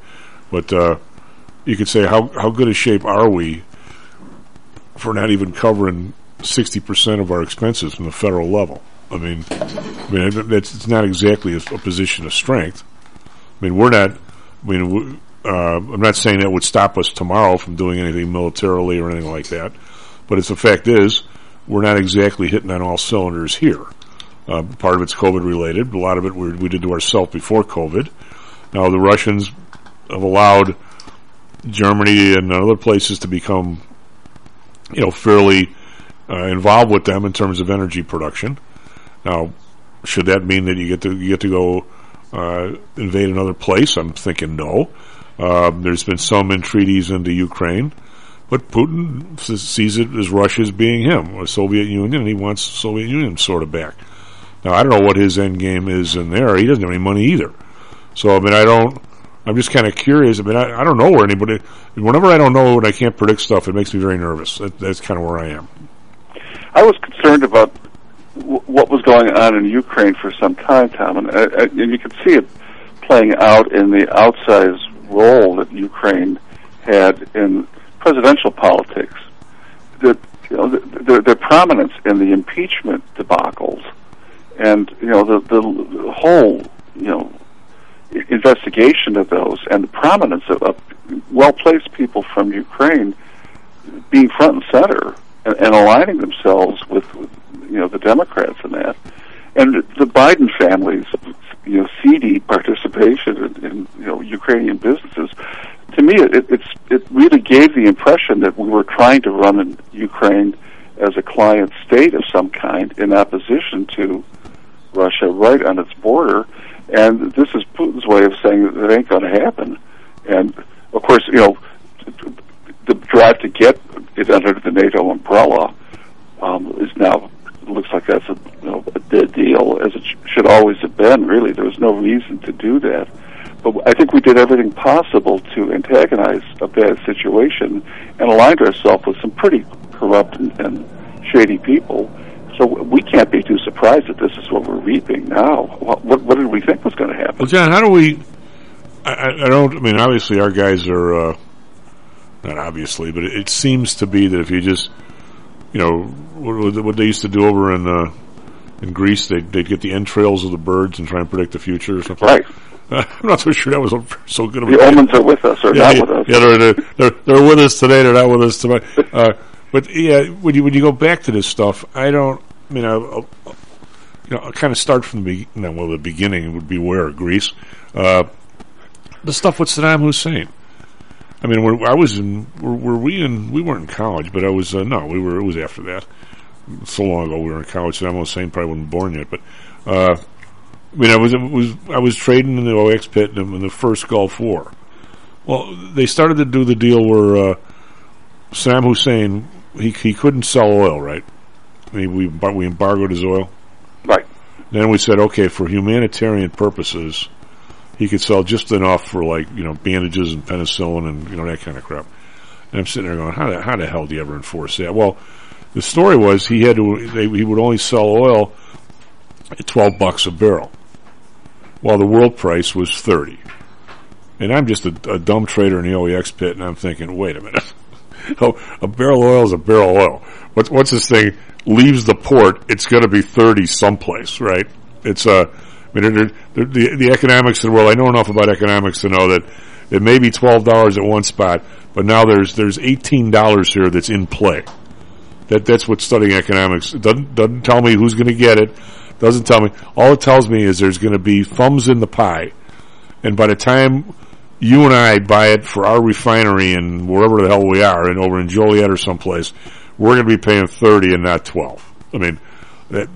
But uh, you could say, how how good a shape are we for not even covering sixty percent of our expenses from the federal level? I mean, I mean, that's it's not exactly a, a position of strength. I mean, we're not. I mean, uh, I'm not saying that would stop us tomorrow from doing anything militarily or anything like that, but it's the fact is we're not exactly hitting on all cylinders here. Uh, part of it's COVID related. But a lot of it we, we did to ourselves before COVID. Now the Russians have allowed Germany and other places to become, you know, fairly uh, involved with them in terms of energy production. Now, should that mean that you get to you get to go uh, invade another place? I'm thinking no. Uh, there's been some entreaties into Ukraine, but Putin sees it as Russia's being him, a Soviet Union, and he wants Soviet Union sort of back. Now, I don't know what his end game is in there. He doesn't have any money either. So, I mean, I don't. I'm just kind of curious. I mean, I, I don't know where anybody. Whenever I don't know and I can't predict stuff, it makes me very nervous. That, that's kind of where I am. I was concerned about w- what was going on in Ukraine for some time, Tom, and, uh, and you can see it playing out in the outsized role that Ukraine had in presidential politics. That you know, their, their prominence in the impeachment debacles, and you know the the, the whole you know investigation of those, and the prominence of, of well placed people from Ukraine being front and center and, and aligning themselves with, with you know the Democrats in that, and the Biden family's you know seedy participation in, in you know Ukrainian businesses. To me, it, it's it really gave the impression that we were trying to run in Ukraine as a client state of some kind in opposition to Russia right on its border. And this is Putin's way of saying that it ain't going to happen. And of course, you know, the drive to get it under the NATO umbrella um, is now looks like that's a, you know, a dead deal, as it sh- should always have been. Really, there was no reason to do that. But I think we did everything possible to antagonize a bad situation and aligned ourselves with some pretty corrupt and, and shady people. So we can't be too surprised that this is what we're reaping now. What, what, what did we think was going to happen? Well, John, how do we? I, I- don't. I mean, obviously, our guys are uh, not obviously, but it, seems to be that if you just, you know, what, what they used to do over in uh, in Greece, they'd, they'd get the entrails of the birds and try and predict the future or something. Right. I'm not so sure that was so good of a The omens are with us or yeah, not yeah, with us. Yeah, they're, they're they're with us today. They're not with us tomorrow. Uh, but yeah, when you when you go back to this stuff, I don't. I mean, I'll, I'll, you know, I'll kind of start from the be- well, the beginning would be where Greece, uh, the stuff with Saddam Hussein. I mean, I was in. Were, were we in? We weren't in college, but I was. Uh, no, we were. It was after that. So long ago, we were in college. Saddam Hussein probably wasn't born yet, but. Uh, I mean, I was, was I was trading in the OEX pit in, in the first Gulf War. Well, they started to do the deal where uh, Saddam Hussein he he couldn't sell oil, right? Mean, we we embargoed his oil. Right. Then we said, okay, for humanitarian purposes, he could sell just enough for like you know bandages and penicillin and you know that kind of crap. And I'm sitting there going, how the how the hell do you ever enforce that? Well, the story was he had to they, he would only sell oil at twelve bucks a barrel, while the world price was thirty. And I'm just a, a dumb trader in the OEX pit, and I'm thinking, wait a minute. oh, a barrel of oil is a barrel of oil. What's, what's this thing? Leaves the port, it's going to be 30 someplace, right? It's, uh, I mean, they're, the, the economics of the world, I know enough about economics to know that It may be twelve dollars at one spot, but now there's there's eighteen dollars here that's in play. That that's what studying economics doesn't doesn't tell me who's going to get it. Doesn't tell me. All it tells me is there's going to be thumbs in the pie, and by the time you and I buy it for our refinery and wherever the hell we are, and over in Joliet or someplace, we're going to be paying thirty and not twelve. I mean, that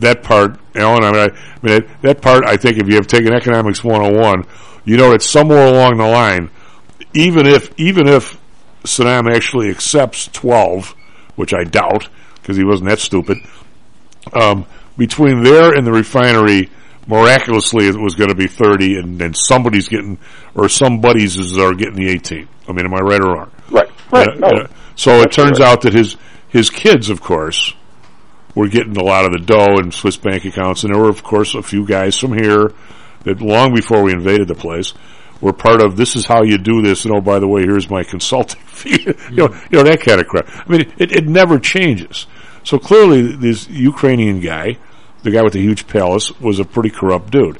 that part, Alan. I mean, I, I mean that, part. I think if you have taken economics 101, you know that somewhere along the line, even if even if Saddam actually accepts 12, which I doubt because he wasn't that stupid, um, between there and the refinery, miraculously it was going to be 30, and then somebody's getting or somebody's is are getting the 18. I mean, am I right or wrong? Right. Right. Uh, no. uh, so it turns out that his his kids, of course, were getting a lot of the dough in Swiss bank accounts, and there were, of course, a few guys from here that long before we invaded the place were part of. This is how you do this, and oh, by the way, here's my consulting fee. you know, you know that kind of crap. I mean, it, it never changes. So clearly, this Ukrainian guy, the guy with the huge palace, was a pretty corrupt dude,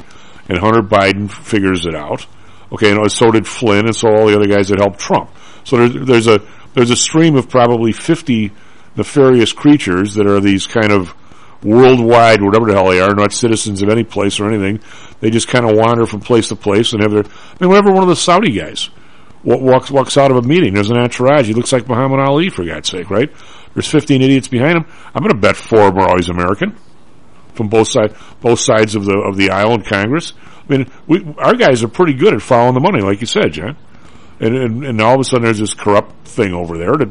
and Hunter Biden figures it out. Okay, and so did Flynn, and so all the other guys that helped Trump. So there's, there's a there's a stream of probably 50 nefarious creatures that are these kind of worldwide, whatever the hell they are, not citizens of any place or anything. They just kind of wander from place to place and have their. I mean, whenever one of the Saudi guys walks walks out of a meeting, there's an entourage. He looks like Muhammad Ali, for God's sake, right? There's 15 idiots behind him. I'm going to bet four of them are always American from both sides both sides of the of the aisle in Congress. I mean, we, our guys are pretty good at following the money, like you said, John. And, and and all of a sudden, there's this corrupt thing over there that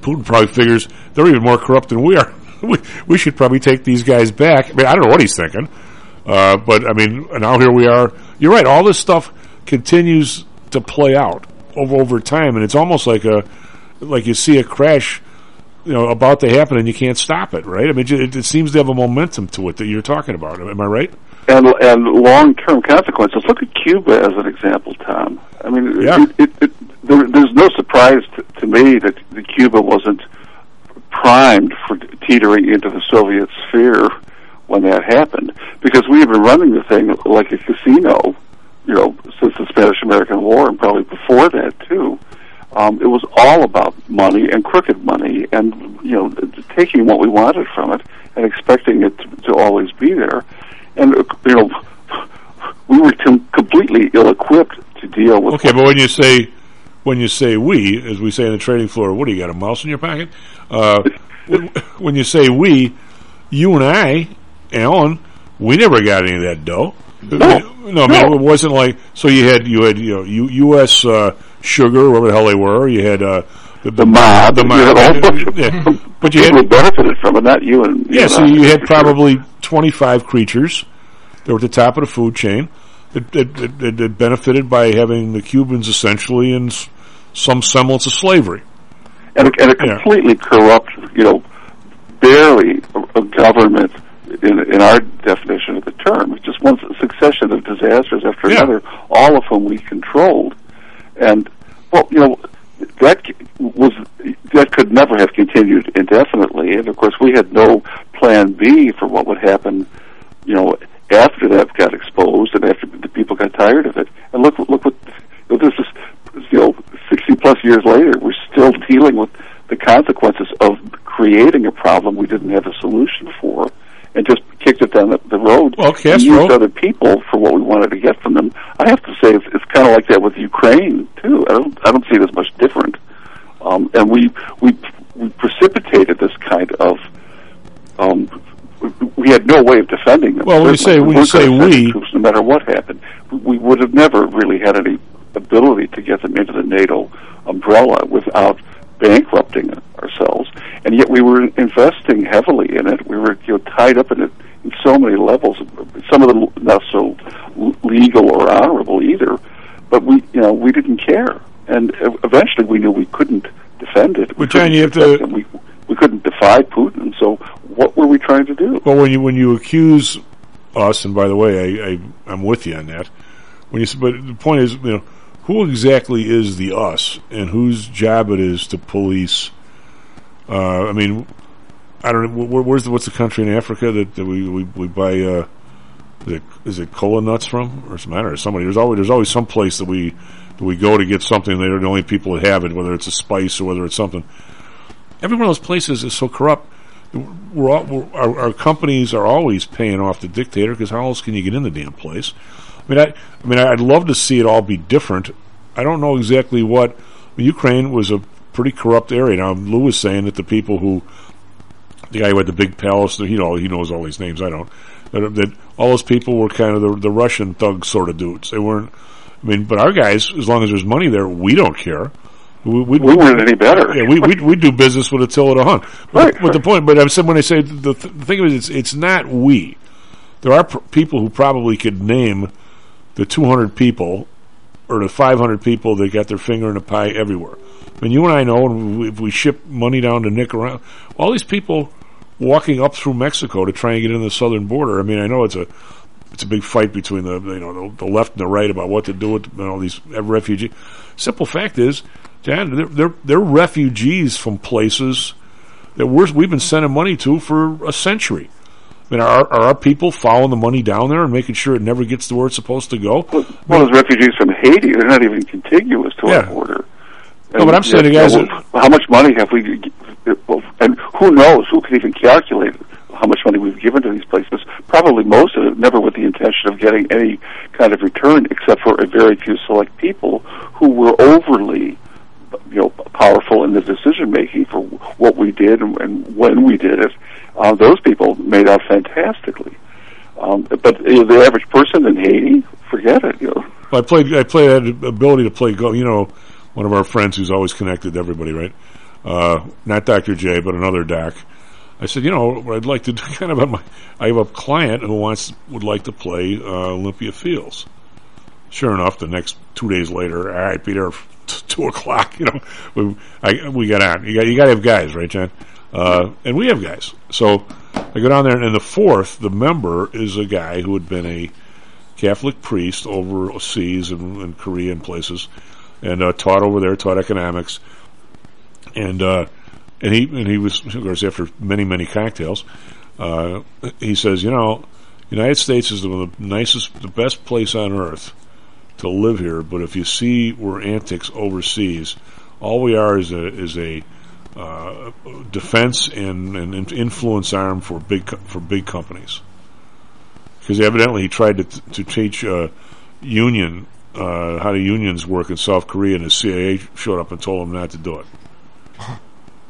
Putin probably figures they're even more corrupt than we are. we, we should probably take these guys back. I mean, I don't know what he's thinking, uh, but I mean, now here we are. You're right. All this stuff continues to play out over over time, and it's almost like a like you see a crash, you know, about to happen, and you can't stop it. Right? I mean, it, it seems to have a momentum to it that you're talking about. Am I right? and and long term consequences. Look at Cuba as an example, Tom. I mean, Yeah. it, it, there, there's no surprise to, to me that, that Cuba wasn't primed for teetering into the Soviet sphere when that happened, because we have been running the thing like a casino, you know, since the Spanish American War and probably before that too. Um, it was all about money and crooked money, and you know, taking what we wanted from it and expecting it to, to always be there. And uh, you know, we were com- completely ill-equipped to deal with. Okay, but when you say when you say we, as we say on the trading floor, what do you got? A mouse in your pocket? Uh, when- you say we, you and I, Alan, we never got any of that dough. No, I mean, it wasn't like so. You had you had you know U, U.S. Uh, sugar, whatever the hell they were. You had uh, the, the, mob, the you had a whole bunch of yeah. but you had benefited from it, not you and yeah, and so you had probably 25 creatures that were at the top of the food chain that, that, that, that- that benefited by having the Cubans essentially in some semblance of slavery. and a, and a completely corrupt, you know, barely a, a government in, in our definition of the term. It's just one succession of disasters after another, all of whom we controlled. And, well, you know, that was, that could never have continued indefinitely. And of course, we had no plan B for what would happen, you know, after that got exposed and after the people got tired of it. And look, look what, you know, this is, you know, 60 plus years later, we're still dealing with the consequences of creating a problem we didn't have a solution for and just kicked it down the, the road Well, and Castro- used other people for what we wanted to get from them. I have to say it's, it's kind of like that with Ukraine too. I don't I don't see it as much different. Um, and we we we precipitated this kind of um, we- we had no way of defending them. Well, you say- when you say we- troops, no matter what happened, we- we would have never really had any ability to get them into the NATO umbrella without bankrupting ourselves. And yet we were investing heavily in it. We were you know tied up in it so many levels. Some of them not so legal or honorable either. But we you know we didn't care. And eventually we knew we couldn't defend it. We But, John, couldn't you have to- it. We we couldn't defy Putin. So what were we trying to do? Well, when you when you accuse us, and by the way, I, I I'm with you on that. When you but the point is, you know, who exactly is the us, and whose job it is to police? Uh, I mean, I don't know. Where, where's the, what's the country in Africa that, that we, we we buy uh, is it, is it cola nuts from or some matter? Somebody there's always there's always some place that we that we go to get something. They're the only people that have it, whether it's a spice or whether it's something. Every one of those places is so corrupt. We're, all, we're our, our companies are always paying off the dictator because how else can you get in the damn place? I mean, I, I mean, I'd love to see it all be different. I don't know exactly what. I mean, Ukraine was a pretty corrupt area. Now, Lou was saying that the people who, the guy who had the big palace, you know, he knows all these names. I don't. That, that all those people were kind of the, the Russian thug sort of dudes. They weren't. I mean, but our guys, as long as there's money there, we don't care. We, we, We weren't any better. Yeah, we, we we do business with a till and a hun. But, but the point, but I'm saying when I say the, th- the thing is, it's it's not we. There are pr- people who probably could name the 200 people or the 500 people that got their finger in the pie everywhere. I mean, you and I know, and if we ship money down to Nicaragua, all these people walking up through Mexico to try and get in the southern border. I mean, I know it's a it's a big fight between the you know the, the left and the right about what to do with you know, these refugees. Simple fact is, John, they're, they're they're refugees from places that we're, we've been sending money to for a century. I mean, are, are our people following the money down there and making sure it never gets to where it's supposed to go? Well, as refugees from Haiti, they're not even contiguous to Yeah. our border. No, but I'm saying you guys know, how much money have we? well, And who knows? Who can even calculate how much money we've given to these places? Probably most of it never with the intention of getting any kind of return, except for a very few select people who were overly, you know, powerful in the decision making for what we did and, and when we did it. Uh, those people made out fantastically. Um, but you know, the average person in Haiti, forget it. You know. I played. I played. I had ability to play golf. You know, one of our friends who's always connected to everybody, right? Uh, not Doctor J, but another doc. I said, you know, I'd like to do kind of. My, I have a client who wants would like to play uh, Olympia Fields. Sure enough, the next two days later, all right, be there t- two o'clock. You know, we I, we got on. You got you got to have guys, right, John? Uh, and we have guys. So I go down there, and the fourth, the member is a guy who had been a Catholic priest overseas in, in Korea and places, and uh, taught over there, taught economics, and uh, and he and he was of course after many many cocktails, uh, he says, you know, United States is the nicest, the best place on earth to live here, but if you see we're antics overseas, all we are is a is a uh, defense and, and influence arm for big for big companies because evidently he tried to to teach uh, union uh, how the unions work in South Korea, and the CIA showed up and told him not to do it.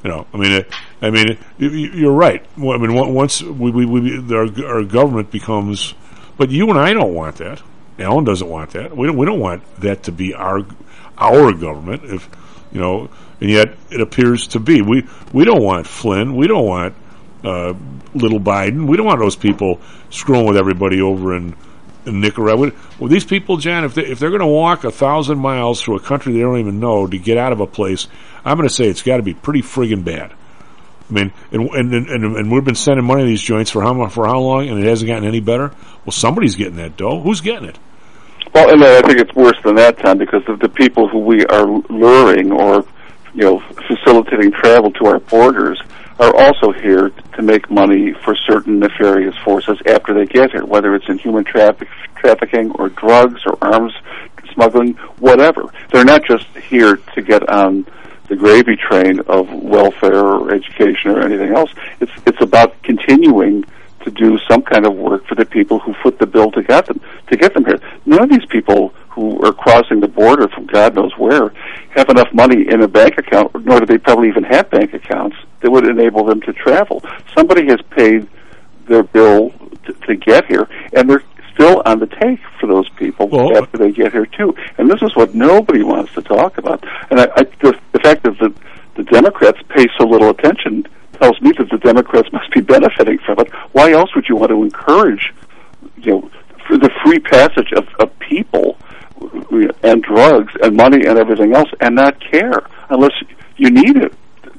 You know, I mean, I mean, you're right. I mean, once we, we, we our, our government becomes, but you and I don't want that. Alan doesn't want that. We don't. We don't want that to be our our government. If you know, and yet it appears to be. We we don't want Flynn. We don't want uh, little Biden. We don't want those people screwing with everybody over in, in Nicaragua. Well, these people, Jan, if they if they're going to walk a thousand miles through a country they don't even know to get out of a place, I'm going to say it's got to be pretty friggin' bad. I mean, and, and and and we've been sending money to these joints for how for how long, and it hasn't gotten any better. Well, somebody's getting that dough. Who's getting it? Well, and I think it's worse than that, Tom, because of the people who we are luring or, you know, facilitating travel to our borders are also here to make money for certain nefarious forces after they get here, whether it's in human traffic, trafficking or drugs or arms smuggling, whatever. They're not just here to get on the gravy train of welfare or education or anything else. It's it's about continuing to do some kind of work for the people who foot the bill to get them to get them here. None of these people who are crossing the border from God knows where have enough money in a bank account, nor do they probably even have bank accounts that would enable them to travel. Somebody has paid their bill to, to get here, and they're still on the take for those people after they get here too. And this is what nobody wants to talk about. And I, I, the, the fact that the, the Democrats pay so little attention tells me that the Democrats must be benefiting from it. Why else would you want to encourage, you know, for the free passage of, of people and drugs and money and everything else, and not care unless you need it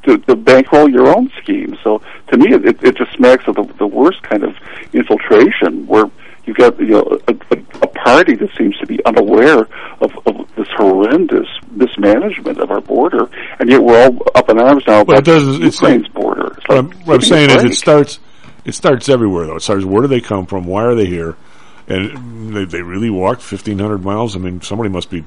to, to bankroll your own scheme. So to me, it, it just smacks of the, the worst kind of infiltration where you've got you know a, a, a party that seems to be unaware of, of this horrendous mismanagement of our border, and yet we're all up in arms now Well, about it does. It's Ukraine's border. It's What like, I'm, what I'm me a saying is, it starts. It starts everywhere, though. It starts where do they come from? Why are they here? And they, they really walked 1,500 miles. I mean, somebody must be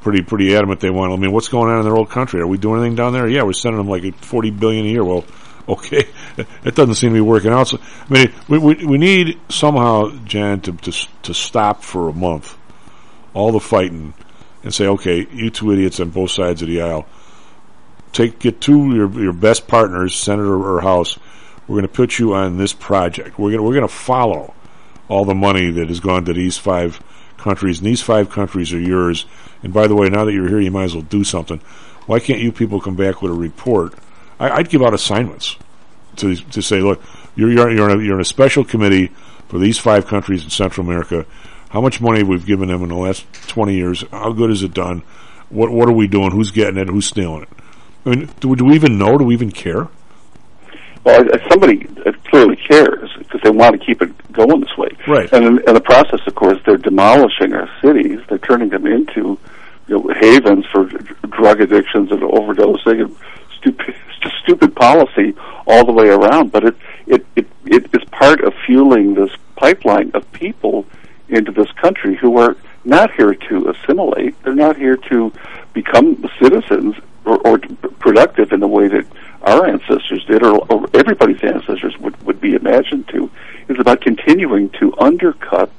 pretty pretty adamant they want. I mean, what's going on in their old country? Are we doing anything down there? Yeah, we're sending them like 40 billion a year. Well, okay, that doesn't seem to be working out. So, I mean, we we, we need somehow, Jan, to, to to stop for a month all the fighting and say, okay, you two idiots on both sides of the aisle, take get two of your your best partners, Senator or House. We're going to put you on this project. We're going we're going to follow all the money that has gone to these five countries, and these five countries are yours. And by the way, now that you're here, you might as well do something. Why can't you people come back with a report? I, I'd give out assignments to to say, look, you're you're you're in, a, you're in a special committee for these five countries in Central America. How much money we've given them in the last 20 years? How good is it done? What what are we doing? Who's getting it? Who's stealing it? I mean, do, do we even know? Do we even care? Well, somebody uh, clearly cares because they want to keep it going this way. Right. And in, in the process, of course, they're demolishing our cities. They're turning them into you know, havens for drug addictions and overdosing and stupid, just stupid policy all the way around. But it, it, it, it is part of fueling this pipeline of people into this country who are not here to assimilate. They're not here to become citizens or, or productive in the way that our ancestors did, or, or everybody's ancestors would, would be imagined to. is about continuing to undercut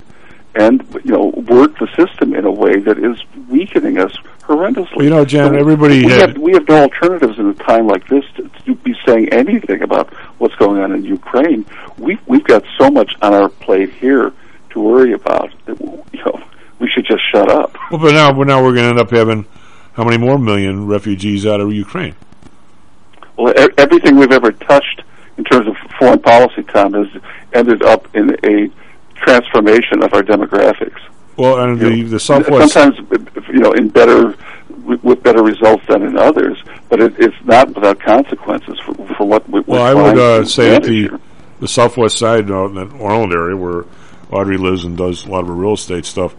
and you know work the system in a way that is weakening us horrendously. Well, you know, Jan, everybody we had- have we have no alternatives in a time like this to, to be saying anything about what's going on in Ukraine. We we've got so much on our plate here to worry about that you know we should just shut up. Well, but now, but now we're going to end up having how many more million refugees out of Ukraine? Well, everything we've ever touched in terms of foreign policy, Tom, has ended up in a transformation of our demographics. Well, and the the Southwest. Sometimes, you know, in better with better results than in others, but it, it's not without consequences for, for what we, Well, I would uh, say that the the Southwest side, out in that Orland area where Audrey lives and does a lot of her real estate stuff,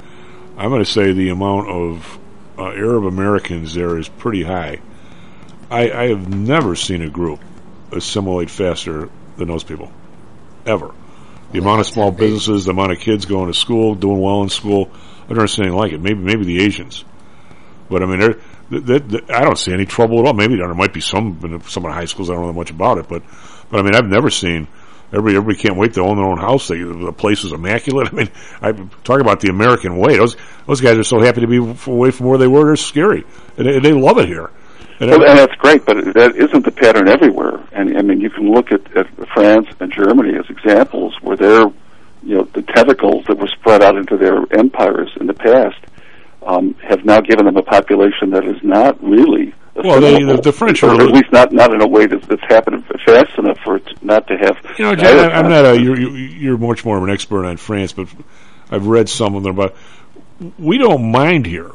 I'm going to say the amount of uh, Arab Americans there is pretty high. I, I have never seen a group assimilate faster than those people, ever. The amount of small businesses, the amount of kids going to school, doing well in school, I don't seen anything like it. Maybe maybe the Asians, but I mean, they're, they they I don't see any trouble at all. Maybe there might be some some of the high schools. I don't know much about it, but but I mean, I've never seen everybody. Everybody can't wait to own their own house. They, the place is immaculate. I mean, I talk about the American way. Those those guys are so happy to be away from where they were. They're scary, and they, they love it here. Well, and that's great, but that isn't the pattern everywhere. And I mean, you can look at, at France and Germany as examples where they're, you know, the tentacles that were spread out into their empires in the past um, have now given them a population that is not really. Well, they- the- the French or are- at least not not in a way that's, that's happened fast enough for it not to have. You know, I- I'm not a. You're you're much more of an expert on France, but I've read some of them. But we don't mind here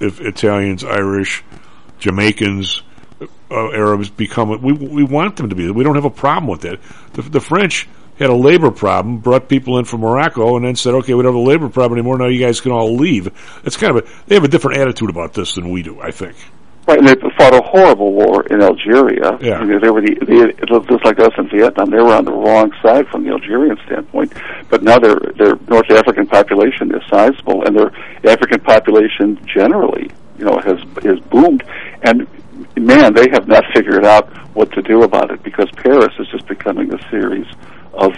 if Italians, Irish, Jamaicans, uh, Arabs become. We we want them to be. We don't have a problem with it. The, the French had a labor problem, brought people in from Morocco, and then said, "Okay, we don't have a labor problem anymore. Now you guys can all leave." It's kind of a. They have a different attitude about this than we do. I think. Right, and they fought a horrible war in Algeria. Yeah. They were the, they, just like us in Vietnam. They were on the wrong side from the Algerian standpoint, but now their their North African population is sizable, and their African population generally, you know, has has boomed. And man, they have not figured out what to do about it because Paris is just becoming a series of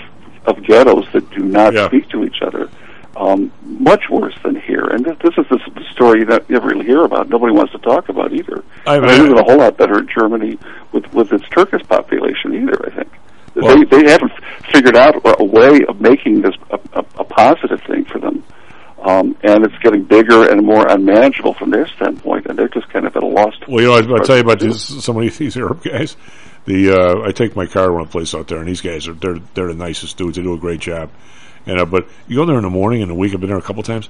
of ghettos that do not speak to each other. Um, much worse than here, and this, this is the, story that you never really hear about. Nobody wants to talk about either. I- And it isn't a whole lot better in Germany with with its Turkish population either. I think Well- they they haven't figured out a, a way of making this a, a, a positive thing for them, um, and it's getting bigger and more unmanageable from their standpoint, and they're just kind of at a loss. Well, you know, I, I'll tell you about these, some of these Arab guys. The uh, I take my car to one place out there, and these guys are they're they're the nicest dudes. They do a great job. And uh, but you go there in the morning in the week. I've been there a couple times.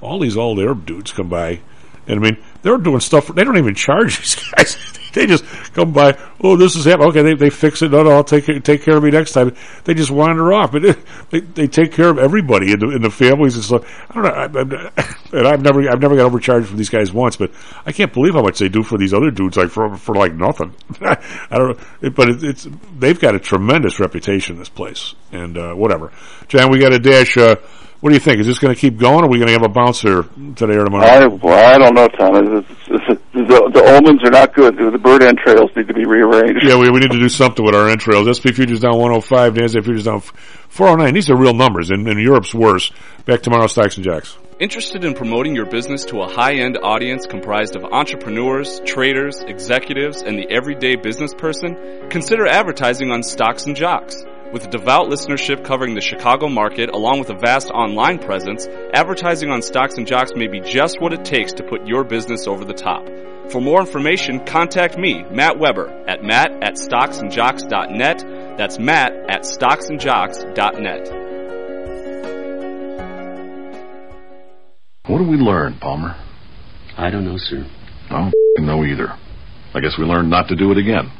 All these old Arab dudes come by, and I mean they're doing stuff. They don't even charge these guys. they just come by. Oh, this is happening. Okay, they they fix it. No, no, I'll take take care of me next time. They just wander off, but they they take care of everybody in the, in the families and stuff. I don't know. I, I'm, and I've never I've never got overcharged for these guys once, but I can't believe how much they do for these other dudes, like for for like nothing. I don't know, but it, it's they've got a tremendous reputation. This place, and uh, whatever. John, we got a dash. Uh, What do you think? Is this going to keep going, or are we going to have a bouncer today or tomorrow? I, well, I don't know, Tom. It's, it's, it's, the, the omens are not good. The bird entrails need to be rearranged. Yeah, we, we need to do something with our entrails. SP futures down 105, NASDAQ futures down 409. These are real numbers, and, and Europe's worse. Back tomorrow, Stocks and Jocks. Interested in promoting your business to a high-end audience comprised of entrepreneurs, traders, executives, and the everyday business person? Consider advertising on Stocks and Jocks. With devout listenership covering the Chicago market along with a vast online presence, advertising on Stocks and Jocks may be just what it takes to put your business over the top. For more information, contact me, Matt Weber, at matt at stocksandjocks.net. That's matt at stocksandjocks.net. What did we learn, Palmer? I don't know, sir. I don't know either. I guess we learned not to do it again.